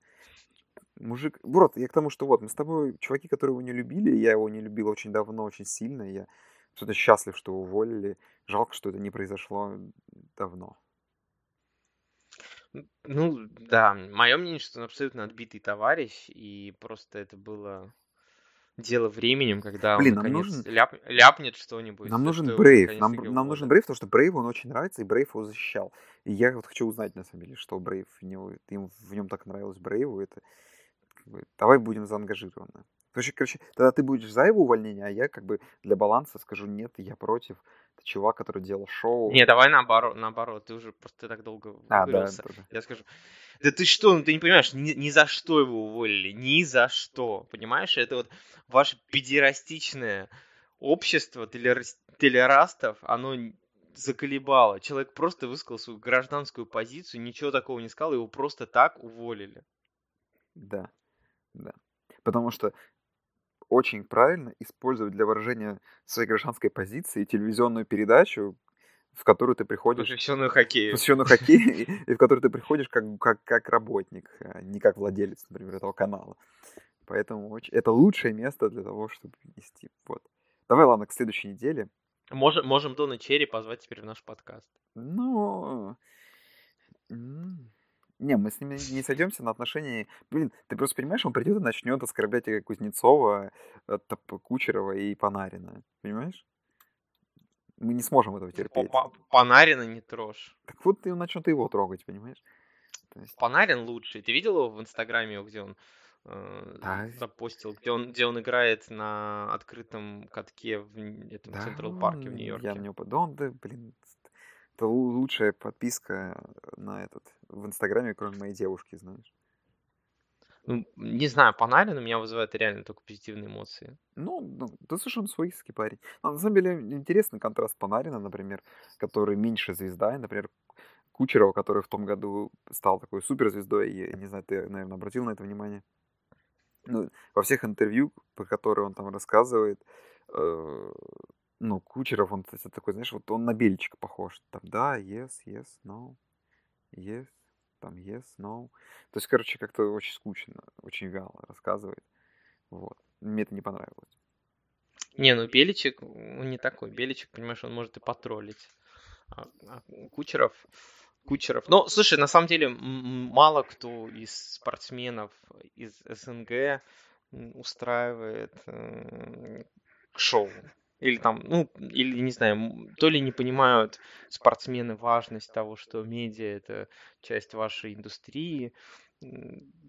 мужик, вот, я к тому, что вот, мы с тобой, чуваки, которые его не любили, я его не любил очень давно, очень сильно, я абсолютно счастлив, что его уволили. Жалко, что это не произошло давно. Ну, да, мое мнение, что он абсолютно отбитый товарищ, и просто это было дело временем, когда Блин, он наконец нужен- ляп- ляпнет что-нибудь. Нам нужен Брейв. Нам, нам нужен. Брейв, потому что Брейв он очень нравится, и Брейв его защищал. И я вот хочу узнать, на самом деле, что Брейв в него, им в нем так нравилось Брейву. Это, давай будем заангажированы. Короче, короче, тогда ты будешь за его увольнение, а я как бы для баланса скажу нет, я против. Это чувак, который делал шоу. Не, давай наоборот, наоборот, ты уже просто так долго а, да, да, да. Я скажу, да ты что, ну ты не понимаешь, ни, ни за что его уволили, ни за что, понимаешь? Это вот ваше педерастичное общество телерас- телерастов, оно заколебало. Человек просто высказал свою гражданскую позицию, ничего такого не сказал, его просто так уволили. Да, да. Потому что очень правильно использовать для выражения своей гражданской позиции телевизионную передачу, в которую ты приходишь, Посвященную хоккею. посвященную хоккею, и в которую ты приходишь как, как, как работник, а не как владелец, например, этого канала. Поэтому очень- это лучшее место для того, чтобы вести. Вот. Давай, ладно, к следующей неделе. Можем, можем Дона Черри позвать теперь в наш подкаст. Ну, не, мы с ними не сойдемся на отношении. Блин, ты просто понимаешь, он придет и начнет оскорблять и Кузнецова, э, Кучерова и Панарина. Понимаешь? Мы не сможем этого терпеть. Па- Панарина не трожь. Так вот ты начнет его трогать, понимаешь? Есть, Панарин лучший. Ты видел его в Инстаграме, где он э, Да. запостил, где он, где он играет на открытом катке в этом да, Централ Парке в Нью-Йорке? Я на него... Да он, да, блин, это лу- лучшая подписка на этот в Инстаграме, кроме моей девушки, знаешь. Ну, не знаю, Панарин у меня вызывает реально только позитивные эмоции. Ну, ну, да совершенно свойский парень. Но на самом деле интересный контраст Панарина, например, который меньше звезда, и, например, Кучерова, который в том году стал такой суперзвездой, и, не знаю, ты, наверное, обратил на это внимание. Ну, во всех интервью, про которые он там рассказывает, э, ну, Кучеров, он кстати, такой, знаешь, вот он на Бельчика похож. Там, да, yes, yes, no, yes, там, yes, no. То есть, короче, как-то очень скучно, очень вяло рассказывает. Вот. Мне это не понравилось. Не, ну Беличек, он не такой. Беличек, понимаешь, он может и потроллить. А, а Кучеров... Кучеров. Ну, слушай, на самом деле, мало кто из спортсменов из СНГ устраивает э, шоу. Или там, ну, или, не знаю, то ли не понимают спортсмены важность того, что медиа — это часть вашей индустрии,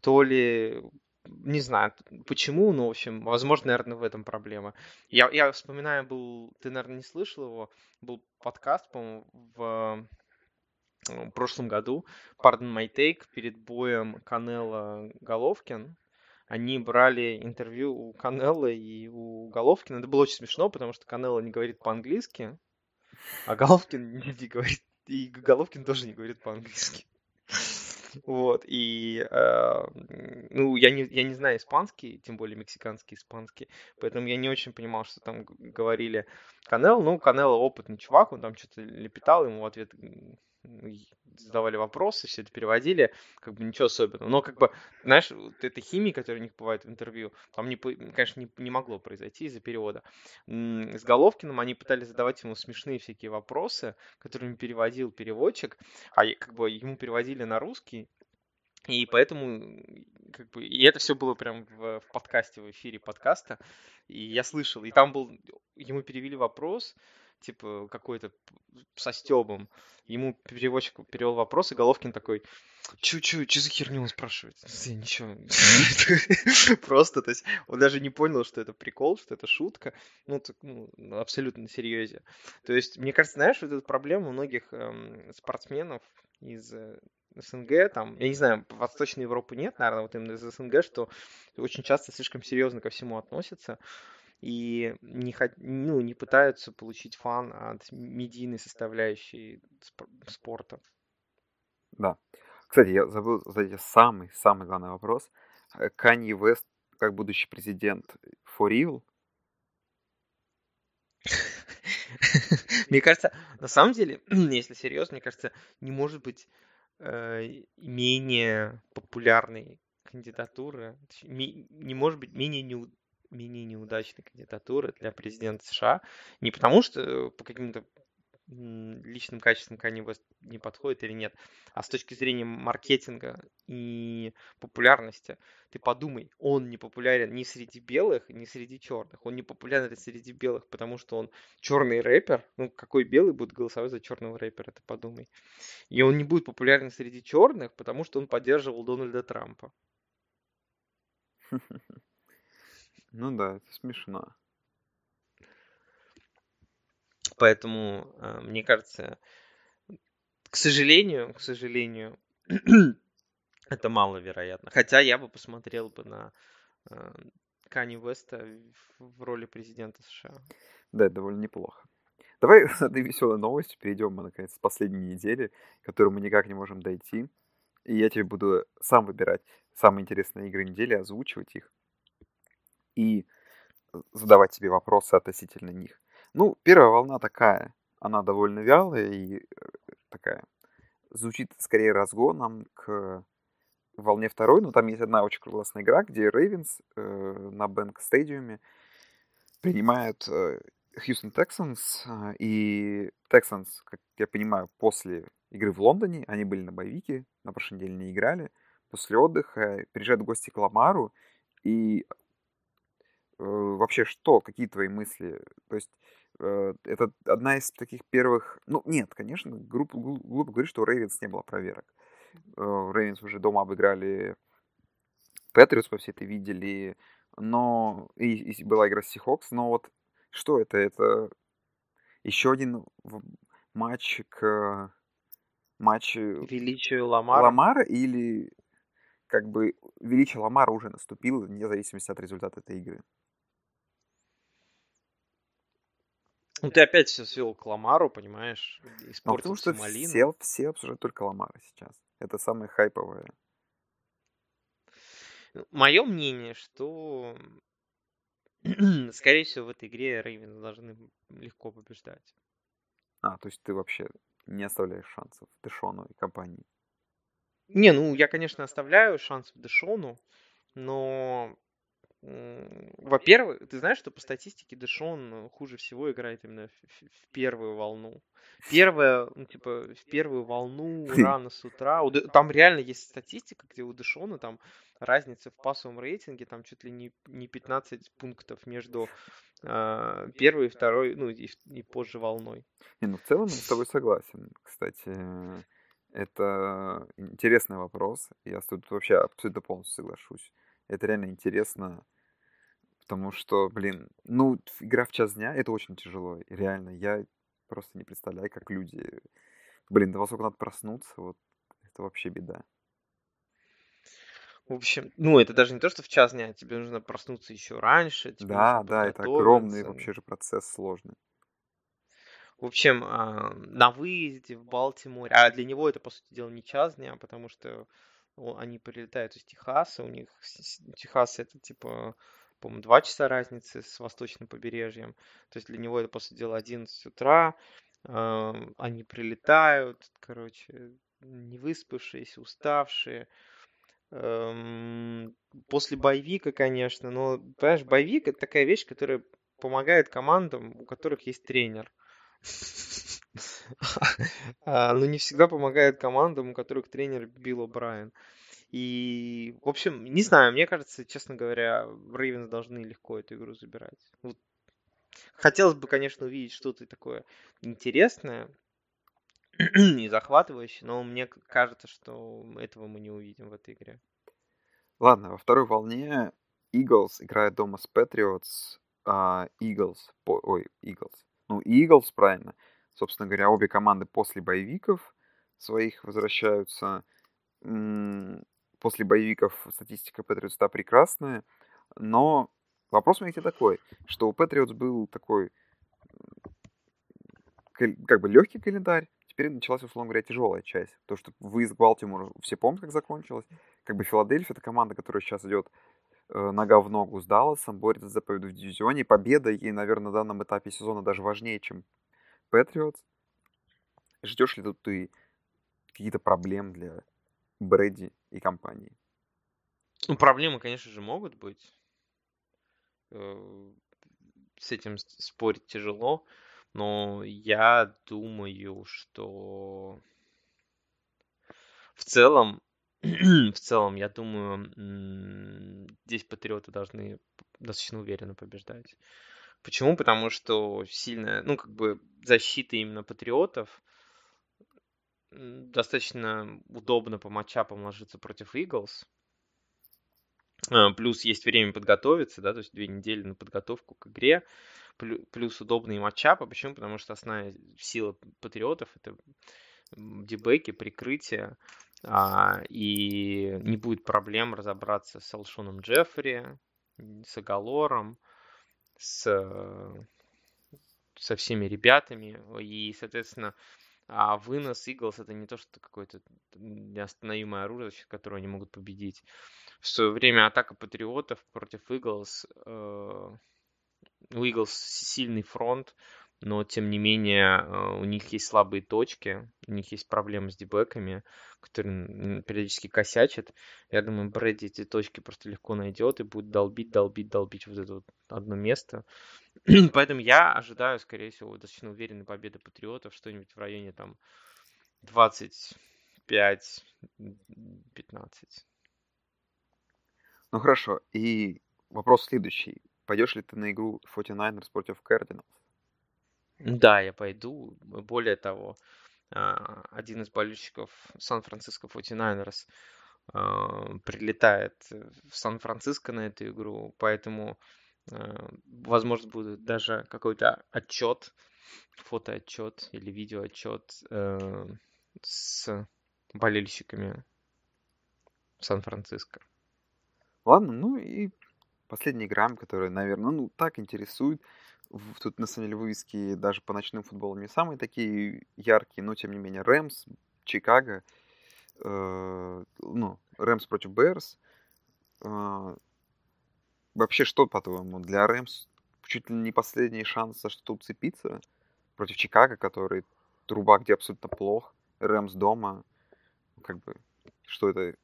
то ли, не знаю, почему, но, в общем, возможно, наверное, в этом проблема. Я, я вспоминаю, был, ты, наверное, не слышал его, был подкаст, по-моему, в э, прошлом году, Pardon My Take, перед боем Канела Головкин. Они брали интервью у Канелла и у Головкина. Это было очень смешно, потому что Канелла не говорит по-английски, а Головкин не говорит, и Головкин тоже не говорит по-английски. Вот, и, э, ну, я не, я не знаю испанский, тем более мексиканский испанский, поэтому я не очень понимал, что там говорили Канел. Ну, Канело опытный чувак, он там что-то лепетал, ему в ответ задавали вопросы, все это переводили, как бы ничего особенного. Но как бы, знаешь, вот эта химия, которая у них бывает в интервью, там, не, конечно, не, не могло произойти из-за перевода. С Головкиным они пытались задавать ему смешные всякие вопросы, которые переводил переводчик, а как бы ему переводили на русский, и поэтому, как бы, и это все было прям в, в подкасте, в эфире подкаста, и я слышал, и там был, ему перевели вопрос, типа, какой-то со Стебом. Ему переводчик перевел вопрос, и Головкин такой, чу-чу, что за херню он спрашивает? Я ничего. Просто, то есть, он даже не понял, что это прикол, что это шутка. Ну, ну абсолютно серьезе. То есть, мне кажется, знаешь, вот эта проблема у многих эм, спортсменов из э, СНГ, там, я не знаю, Восточной Европы нет, наверное, вот именно из СНГ, что очень часто слишком серьезно ко всему относятся и не, ну, не пытаются получить фан от медийной составляющей спорта. Да. Кстати, я забыл задать самый-самый главный вопрос. Э, Канье Вест, как будущий президент, for real? Мне кажется, на самом деле, если серьезно, мне кажется, не может быть э, менее популярной кандидатуры, не может быть менее менее неудачной кандидатуры для президента США. Не потому, что по каким-то личным качествам Kanye West не подходит или нет, а с точки зрения маркетинга и популярности. Ты подумай, он не популярен ни среди белых, ни среди черных. Он не популярен среди белых, потому что он черный рэпер. Ну, какой белый будет голосовать за черного рэпера, ты подумай. И он не будет популярен среди черных, потому что он поддерживал Дональда Трампа. Ну да, это смешно. Поэтому, э, мне кажется, к сожалению, к сожалению, это маловероятно. Хотя я бы посмотрел бы на э, Кани Веста в роли президента США. Да, это довольно неплохо. Давай с этой веселой новостью перейдем мы, наконец, с последней недели, которую мы никак не можем дойти. И я тебе буду сам выбирать самые интересные игры недели, озвучивать их и задавать себе вопросы относительно них. Ну, первая волна такая, она довольно вялая и э, такая, звучит скорее разгоном к волне второй, но там есть одна очень классная игра, где Рейвенс э, на Бэнк Стадиуме принимают Хьюстон э, Texans, э, и Texans, как я понимаю, после игры в Лондоне, они были на боевике, на прошлой неделе не играли, после отдыха приезжают гости к Ламару, и Э, вообще что, какие твои мысли? То есть э, это одна из таких первых... Ну, нет, конечно, глупо, глупо говорить, что у Рейвенс не было проверок. Э, Рейвенс уже дома обыграли Патриотс, по все это видели, но... И, и была игра с Сихокс, но вот что это? Это еще один матч к... Матч... Величию Ламара? Ламара или как бы величие Ламара уже наступило, вне зависимости от результата этой игры. Ну, ты опять все свел к Ламару, понимаешь? Ну, потому что малину. все, все обсуждают только Ламара сейчас. Это самое хайповое. Мое мнение, что скорее всего в этой игре Рейвен должны легко побеждать. А, то есть ты вообще не оставляешь шансов Дэшону и компании? Не, ну я, конечно, оставляю шанс Дэшону, но во-первых, ты знаешь, что по статистике Дэшон хуже всего играет именно в, в первую волну. Первая, ну, типа, в первую волну рано с утра. Там реально есть статистика, где у Дэшона там разница в пасовом рейтинге, там чуть ли не, не 15 пунктов между э, первой и второй, ну, и, и позже волной. Не, ну, в целом я с тобой согласен. Кстати, это интересный вопрос. Я тут вообще абсолютно полностью соглашусь. Это реально интересно, потому что, блин, ну, игра в час дня, это очень тяжело. Реально, я просто не представляю, как люди... Блин, да во сколько надо проснуться, вот это вообще беда. В общем, ну, это даже не то, что в час дня, тебе нужно проснуться еще раньше. Да, да, это огромный вообще же процесс сложный. В общем, а, на выезде в Балтиморе, а для него это, по сути дела, не час дня, потому что они прилетают из Техаса, у них Техас это типа, по-моему, два часа разницы с восточным побережьем, то есть для него это, по сути дела, 11 утра, а, они прилетают, короче, не выспавшиеся, уставшие, Эм, после боевика, конечно, но, понимаешь, боевик это такая вещь, которая помогает командам, у которых есть тренер. А, Но не всегда помогает командам, у которых тренер Билл О'Брайен. И, в общем, не знаю, мне кажется, честно говоря, Рейвенс должны легко эту игру забирать. Вот. Хотелось бы, конечно, увидеть что-то такое интересное и захватывающее, но мне кажется, что этого мы не увидим в этой игре. Ладно, во второй волне Eagles играет дома с Patriots. а, Eagles, по- ой, Eagles. Ну, Eagles, правильно. Собственно говоря, обе команды после боевиков своих возвращаются. После боевиков статистика Patriots та прекрасная, но вопрос у меня такой, что у Patriots был такой как бы легкий календарь, теперь началась, условно говоря, тяжелая часть. То, что выезд к Балтимору, все помнят, как закончилось. Как бы Филадельфия, это команда, которая сейчас идет э, нога в ногу с Далласом, борется за победу в дивизионе. Победа ей, наверное, на данном этапе сезона даже важнее, чем Патриотс. Ждешь ли тут ты какие-то проблем для Брэди и компании? Ну, проблемы, конечно же, могут быть. Э, С этим спорить тяжело, но я думаю, что в целом, в целом, я думаю, здесь патриоты должны достаточно уверенно побеждать. Почему? Потому что сильная, ну, как бы защита именно патриотов достаточно удобно по матчапам ложиться против Eagles. А, Плюс есть время подготовиться, да, то есть две недели на подготовку к игре. Плю- Плюс удобные матчапы. Почему? Потому что основная сила патриотов это дебеки, прикрытие. а, И не будет проблем разобраться с Алшоном Джеффри, с Агалором, с, э, со всеми ребятами. И, соответственно, а вынос Eagles это не то, что какое-то неостановимое оружие, за счет которого они могут победить. В свое время атака патриотов против Eagles. э, у Eagles сильный фронт, но тем не менее э, у них есть слабые точки, у них есть проблемы с дебеками, которые периодически косячат. Я думаю, Брэди эти точки просто легко найдет и будет долбить, долбить, долбить вот это вот одно место. Поэтому я ожидаю, скорее всего, достаточно уверенной победы патриотов, что-нибудь в районе там 25-15. Ну хорошо, и вопрос следующий. Пойдешь ли ты на игру 49ers против Cardinals? Да, я пойду. Более того, а, один из болельщиков Сан-Франциско 49ers а, прилетает в Сан-Франциско на эту игру, поэтому, а, возможно, будет даже какой-то отчет, фотоотчет или видеоотчет э, с болельщиками Сан-Франциско. Ладно, ну и последняя игра, которая, наверное, ну так интересует. Тут, на самом деле, вывески даже по ночным футболам не самые такие яркие, но, тем не менее, Рэмс, Чикаго, э, ну, Рэмс против Берс. Э, вообще, что, по-твоему, для Рэмс чуть ли не последний шанс за что-то уцепиться против Чикаго, который труба, где абсолютно плох, Рэмс дома, как бы, что это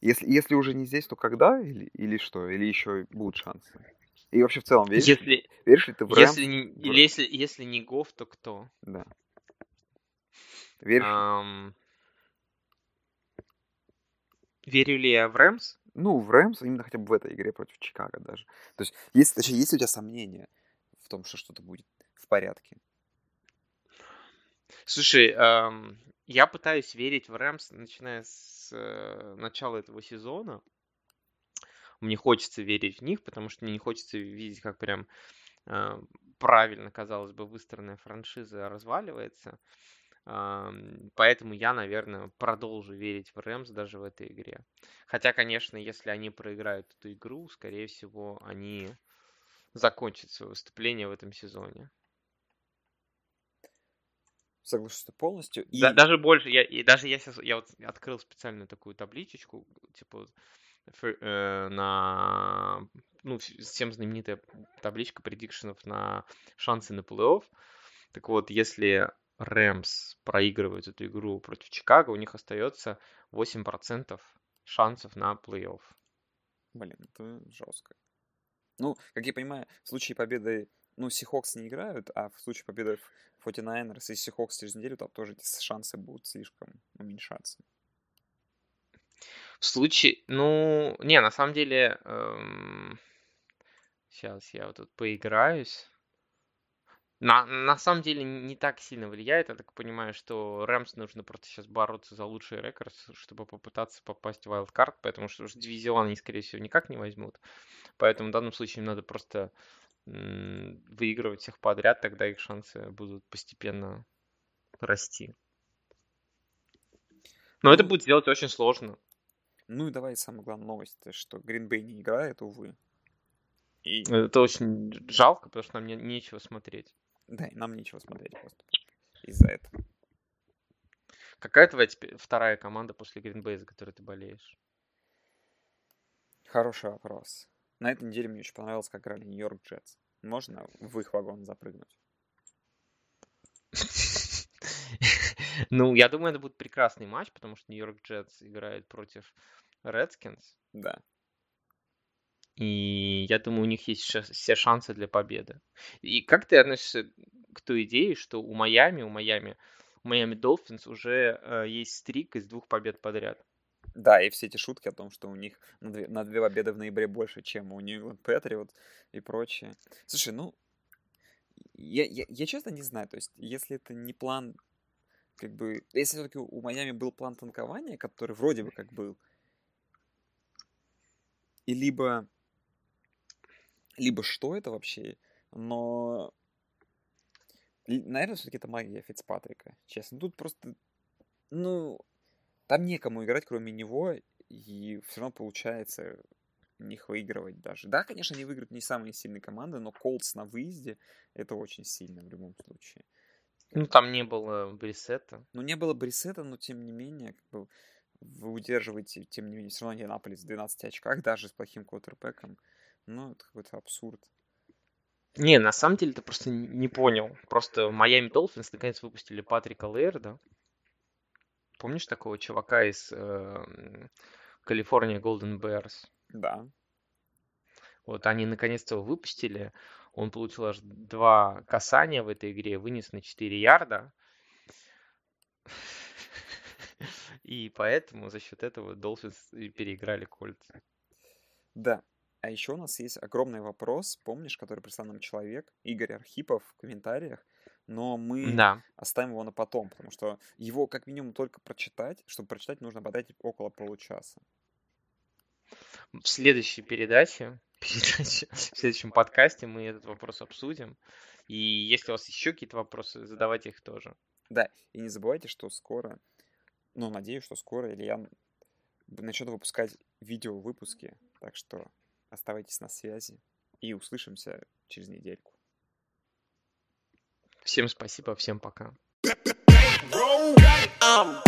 если, если уже не здесь, то когда? Или, или что? Или еще будут шансы? И вообще в целом веришь, Если, веришь ли ты в Рэмс? если, не, если, если не Гоф, то кто? Да. Веришь? Ам, Верю ли я в Рэмс? Ну, в Рэмс, именно хотя бы в этой игре против Чикаго даже. То есть, есть, точнее, есть у тебя сомнения в том, что что-то будет в порядке? Слушай, ам, я пытаюсь верить в Рэмс, начиная с э, начала этого сезона. Мне хочется верить в них, потому что мне не хочется видеть, как прям э, правильно, казалось бы, выстроенная франшиза разваливается. Ам, Поэтому я, наверное, продолжу верить в Рэмс даже в этой игре. Хотя, конечно, если они проиграют эту игру, скорее всего, они закончат свое выступление в этом сезоне. Соглашусь полностью. И... Да- даже больше, я, и даже я сейчас, я вот открыл специальную такую табличечку, типа на, ну, вс- всем знаменитая табличка предикшенов на шансы на плей-офф. Так вот, если Рэмс проигрывают эту игру против Чикаго, у них остается 8% шансов на плей-офф. Блин, это жестко. Ну, как я понимаю, в случае победы, ну, Сихокс не играют, а в случае победы 49ers и Сихокс через неделю, там тоже эти шансы будут слишком уменьшаться. В случае, ну, не, на самом деле, сейчас я вот тут поиграюсь. На, на самом деле не так сильно влияет. Я так понимаю, что Рэмс нужно просто сейчас бороться за лучший рекорд, чтобы попытаться попасть в wildcard, потому что дивизион они, скорее всего, никак не возьмут. Поэтому в данном случае им надо просто выигрывать всех подряд, тогда их шансы будут постепенно расти. Но это Ну, будет сделать очень сложно. Ну и давай самая главная новость, то, что Гринбей не играет, увы. И Это очень жалко, потому что нам не- нечего смотреть. да, и нам нечего смотреть просто из-за этого. Какая твоя теперь вторая команда после Гринбей, за которой ты болеешь? Хороший вопрос. На этой неделе мне очень понравилось, как играли Нью-Йорк Джетс. Можно в их вагон запрыгнуть? Ну, я думаю, это будет прекрасный матч, потому что Нью-Йорк Джетс играет против Redskins. Да. И я думаю, у них есть все шансы для победы. И как ты относишься к той идее, что у Майами, у Майами, у Майами Долфинс уже э, есть стрик из двух побед подряд? Да, и все эти шутки о том, что у них на две, на две победы в ноябре больше, чем у Нью England Patriots и прочее. Слушай, ну, я, я, я честно не знаю, то есть, если это не план, как бы, если все-таки у Майами был план танкования, который вроде бы как был, и либо, либо что это вообще, но, наверное, все-таки это магия Фицпатрика, честно. Тут просто, ну, там некому играть, кроме него, и все равно получается них выигрывать даже. Да, конечно, они выиграют не самые сильные команды, но Колдс на выезде это очень сильно в любом случае. Ну, там не было Брисета. Ну, не было Брисета, но тем не менее, как бы, вы удерживаете, тем не менее, все равно Индианаполис в 12 очках, даже с плохим квотербеком. Ну, это какой-то абсурд. Не, на самом деле ты просто не понял. Просто Майами Долфинс наконец выпустили Патрика Лейерда. Помнишь такого чувака из эм, Калифорния Golden Bears? Да. Вот они наконец-то его выпустили. Он получил аж два касания в этой игре, вынес на 4 ярда. И поэтому за счет этого Долфинс переиграли Кольц. Да. А еще у нас есть огромный вопрос, помнишь, который прислал нам человек, Игорь Архипов в комментариях, но мы Да. оставим его на потом, потому что его как минимум только прочитать, чтобы прочитать, нужно потратить около получаса. В следующей передаче, в следующем подкасте мы этот вопрос обсудим. И если у вас еще какие-то вопросы, задавайте их тоже. Да, и не забывайте, что скоро, ну, надеюсь, что скоро Илья начнет выпускать видео-выпуски, так что оставайтесь на связи и услышимся через недельку. Всем спасибо, всем пока. Um,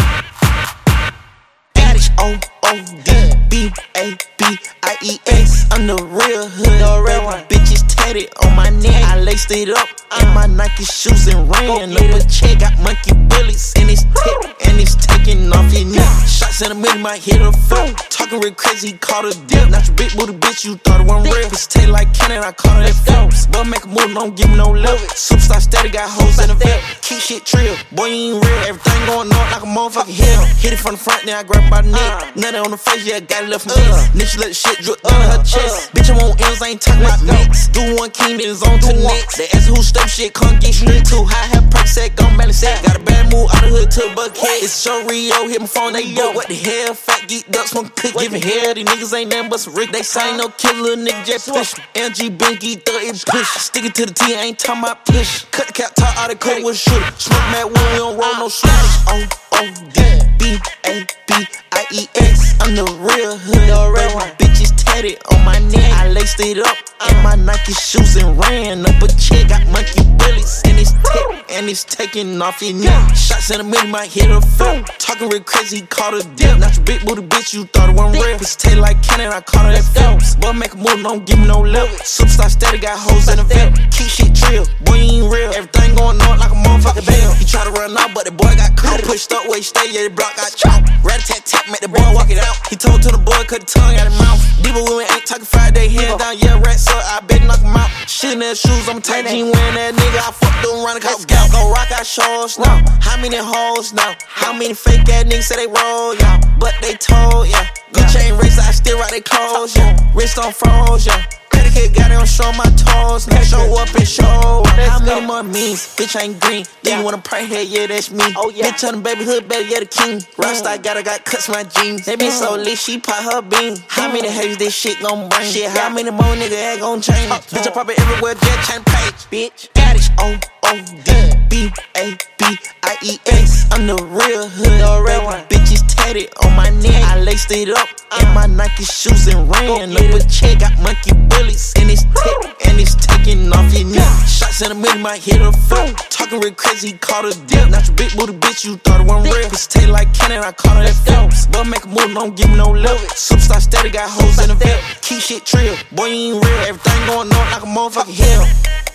Addict O O D B A B I E S. I'm the real hood, the real one. Bitches tatted on my neck. I laced it up in my Nike shoes and ran up a check. Got monkey bullets and it's tip and it's taking off your neck. Shots in a minute, might hit a foot. Talking real crazy, he caught a dip. Not your big booty bitch, you thought it wasn't real. Bitch tail like cannon, I caught it at Phelps. But make a move, don't give me no love. Superstar steady, got hoes in the vet. Keep shit trill, boy, you ain't real. Everything going on like a motherfucking hill. Hit it from the front, then I grab by the neck. Nothing on the face, yeah, got it left from this. Nigga, let the shit drip down her chest. Bitch, I want M's, I ain't talking about mix. Do Two one king, then it's on to next. They ask who step shit, can't get straight too high. Have perk set, gon' balance set. Got a bad move out the hood to Buckhead. It's show Rio, hit my phone, they broke. What the hell? Fat geeked up, smoke cook, giving hair. These niggas ain't nothing but some Rick. They say no killer, nigga just push. MG Binky, thug it push. Stick it to the T, ain't talking about push. Cut the cap, top out the cut with shooter. Smoke mad when we don't roll no uh. shooters. Uh. O oh. O D B A B I E S. I'm the real hood. The real one. Bitches tatted on my neck. I laced it up in my Nike shoes and ran up a check. Got monkey bullets in his tip and it's taking off your neck. Shots in the middle, might hit a foot. Talking real crazy, caught a dip. Not your big booty bitch, you thought it wasn't real. Bitch tail like cannon, I caught her at Phelps. Boy, make a move, don't give me no lip. Superstar steady, got hoes in the vent. Keep shit trill, boy, you ain't real. Everything going on like a motherfucker bell. He try to run out, but the boy got caught. Pushed up where he stay, yeah, the block got chopped. Rat tat tat, make the boy walk it out. He told to the boy, cut the tongue out of his mouth. Diva women ain't talking Friday, hands down, yeah, rats up, I bet knock him out. Shit in their shoes, I'm tight jean wearing that nigga. I fucked them running cop scout. Go rock out shows now. How many hoes now? How many fake ass niggas say they roll, yeah? But they told, yeah. Good chain race, I still rock they clothes, yeah. Wrist on froze, yeah. Card got it on show my toes. Now show up and show. How many more means? Bitch I ain't green. Then you wanna pray here? Yeah, that's me. Oh yeah. Bitch on the baby hood, better yeah the king. Mm. Rockstar got I got cuts my jeans. They been so mm. lit, she pop her bean. How mm. many haters this shit gon' bring? Shit, how many more nigga that gon' change? Bitch, I pop it everywhere, just change page. Bitch, got it. O O D B A B I E S. I'm the real hood. The real one. Bitches tatted on my neck. I laced it up in my Nike shoes and ran up a check. Got monkey bullets in his tip and it's taking off your neck. Shots in the middle, might hit a foot. Talking real crazy, caught a dip. Not your big booty bitch, you thought it wasn't real. Bitch tail like cannon, I caught her at Phelps. But make a move, don't give me no love. Superstar steady, got hoes in the vet. Keep shit trill, boy, you ain't real. Everything going on like a motherfucking hell.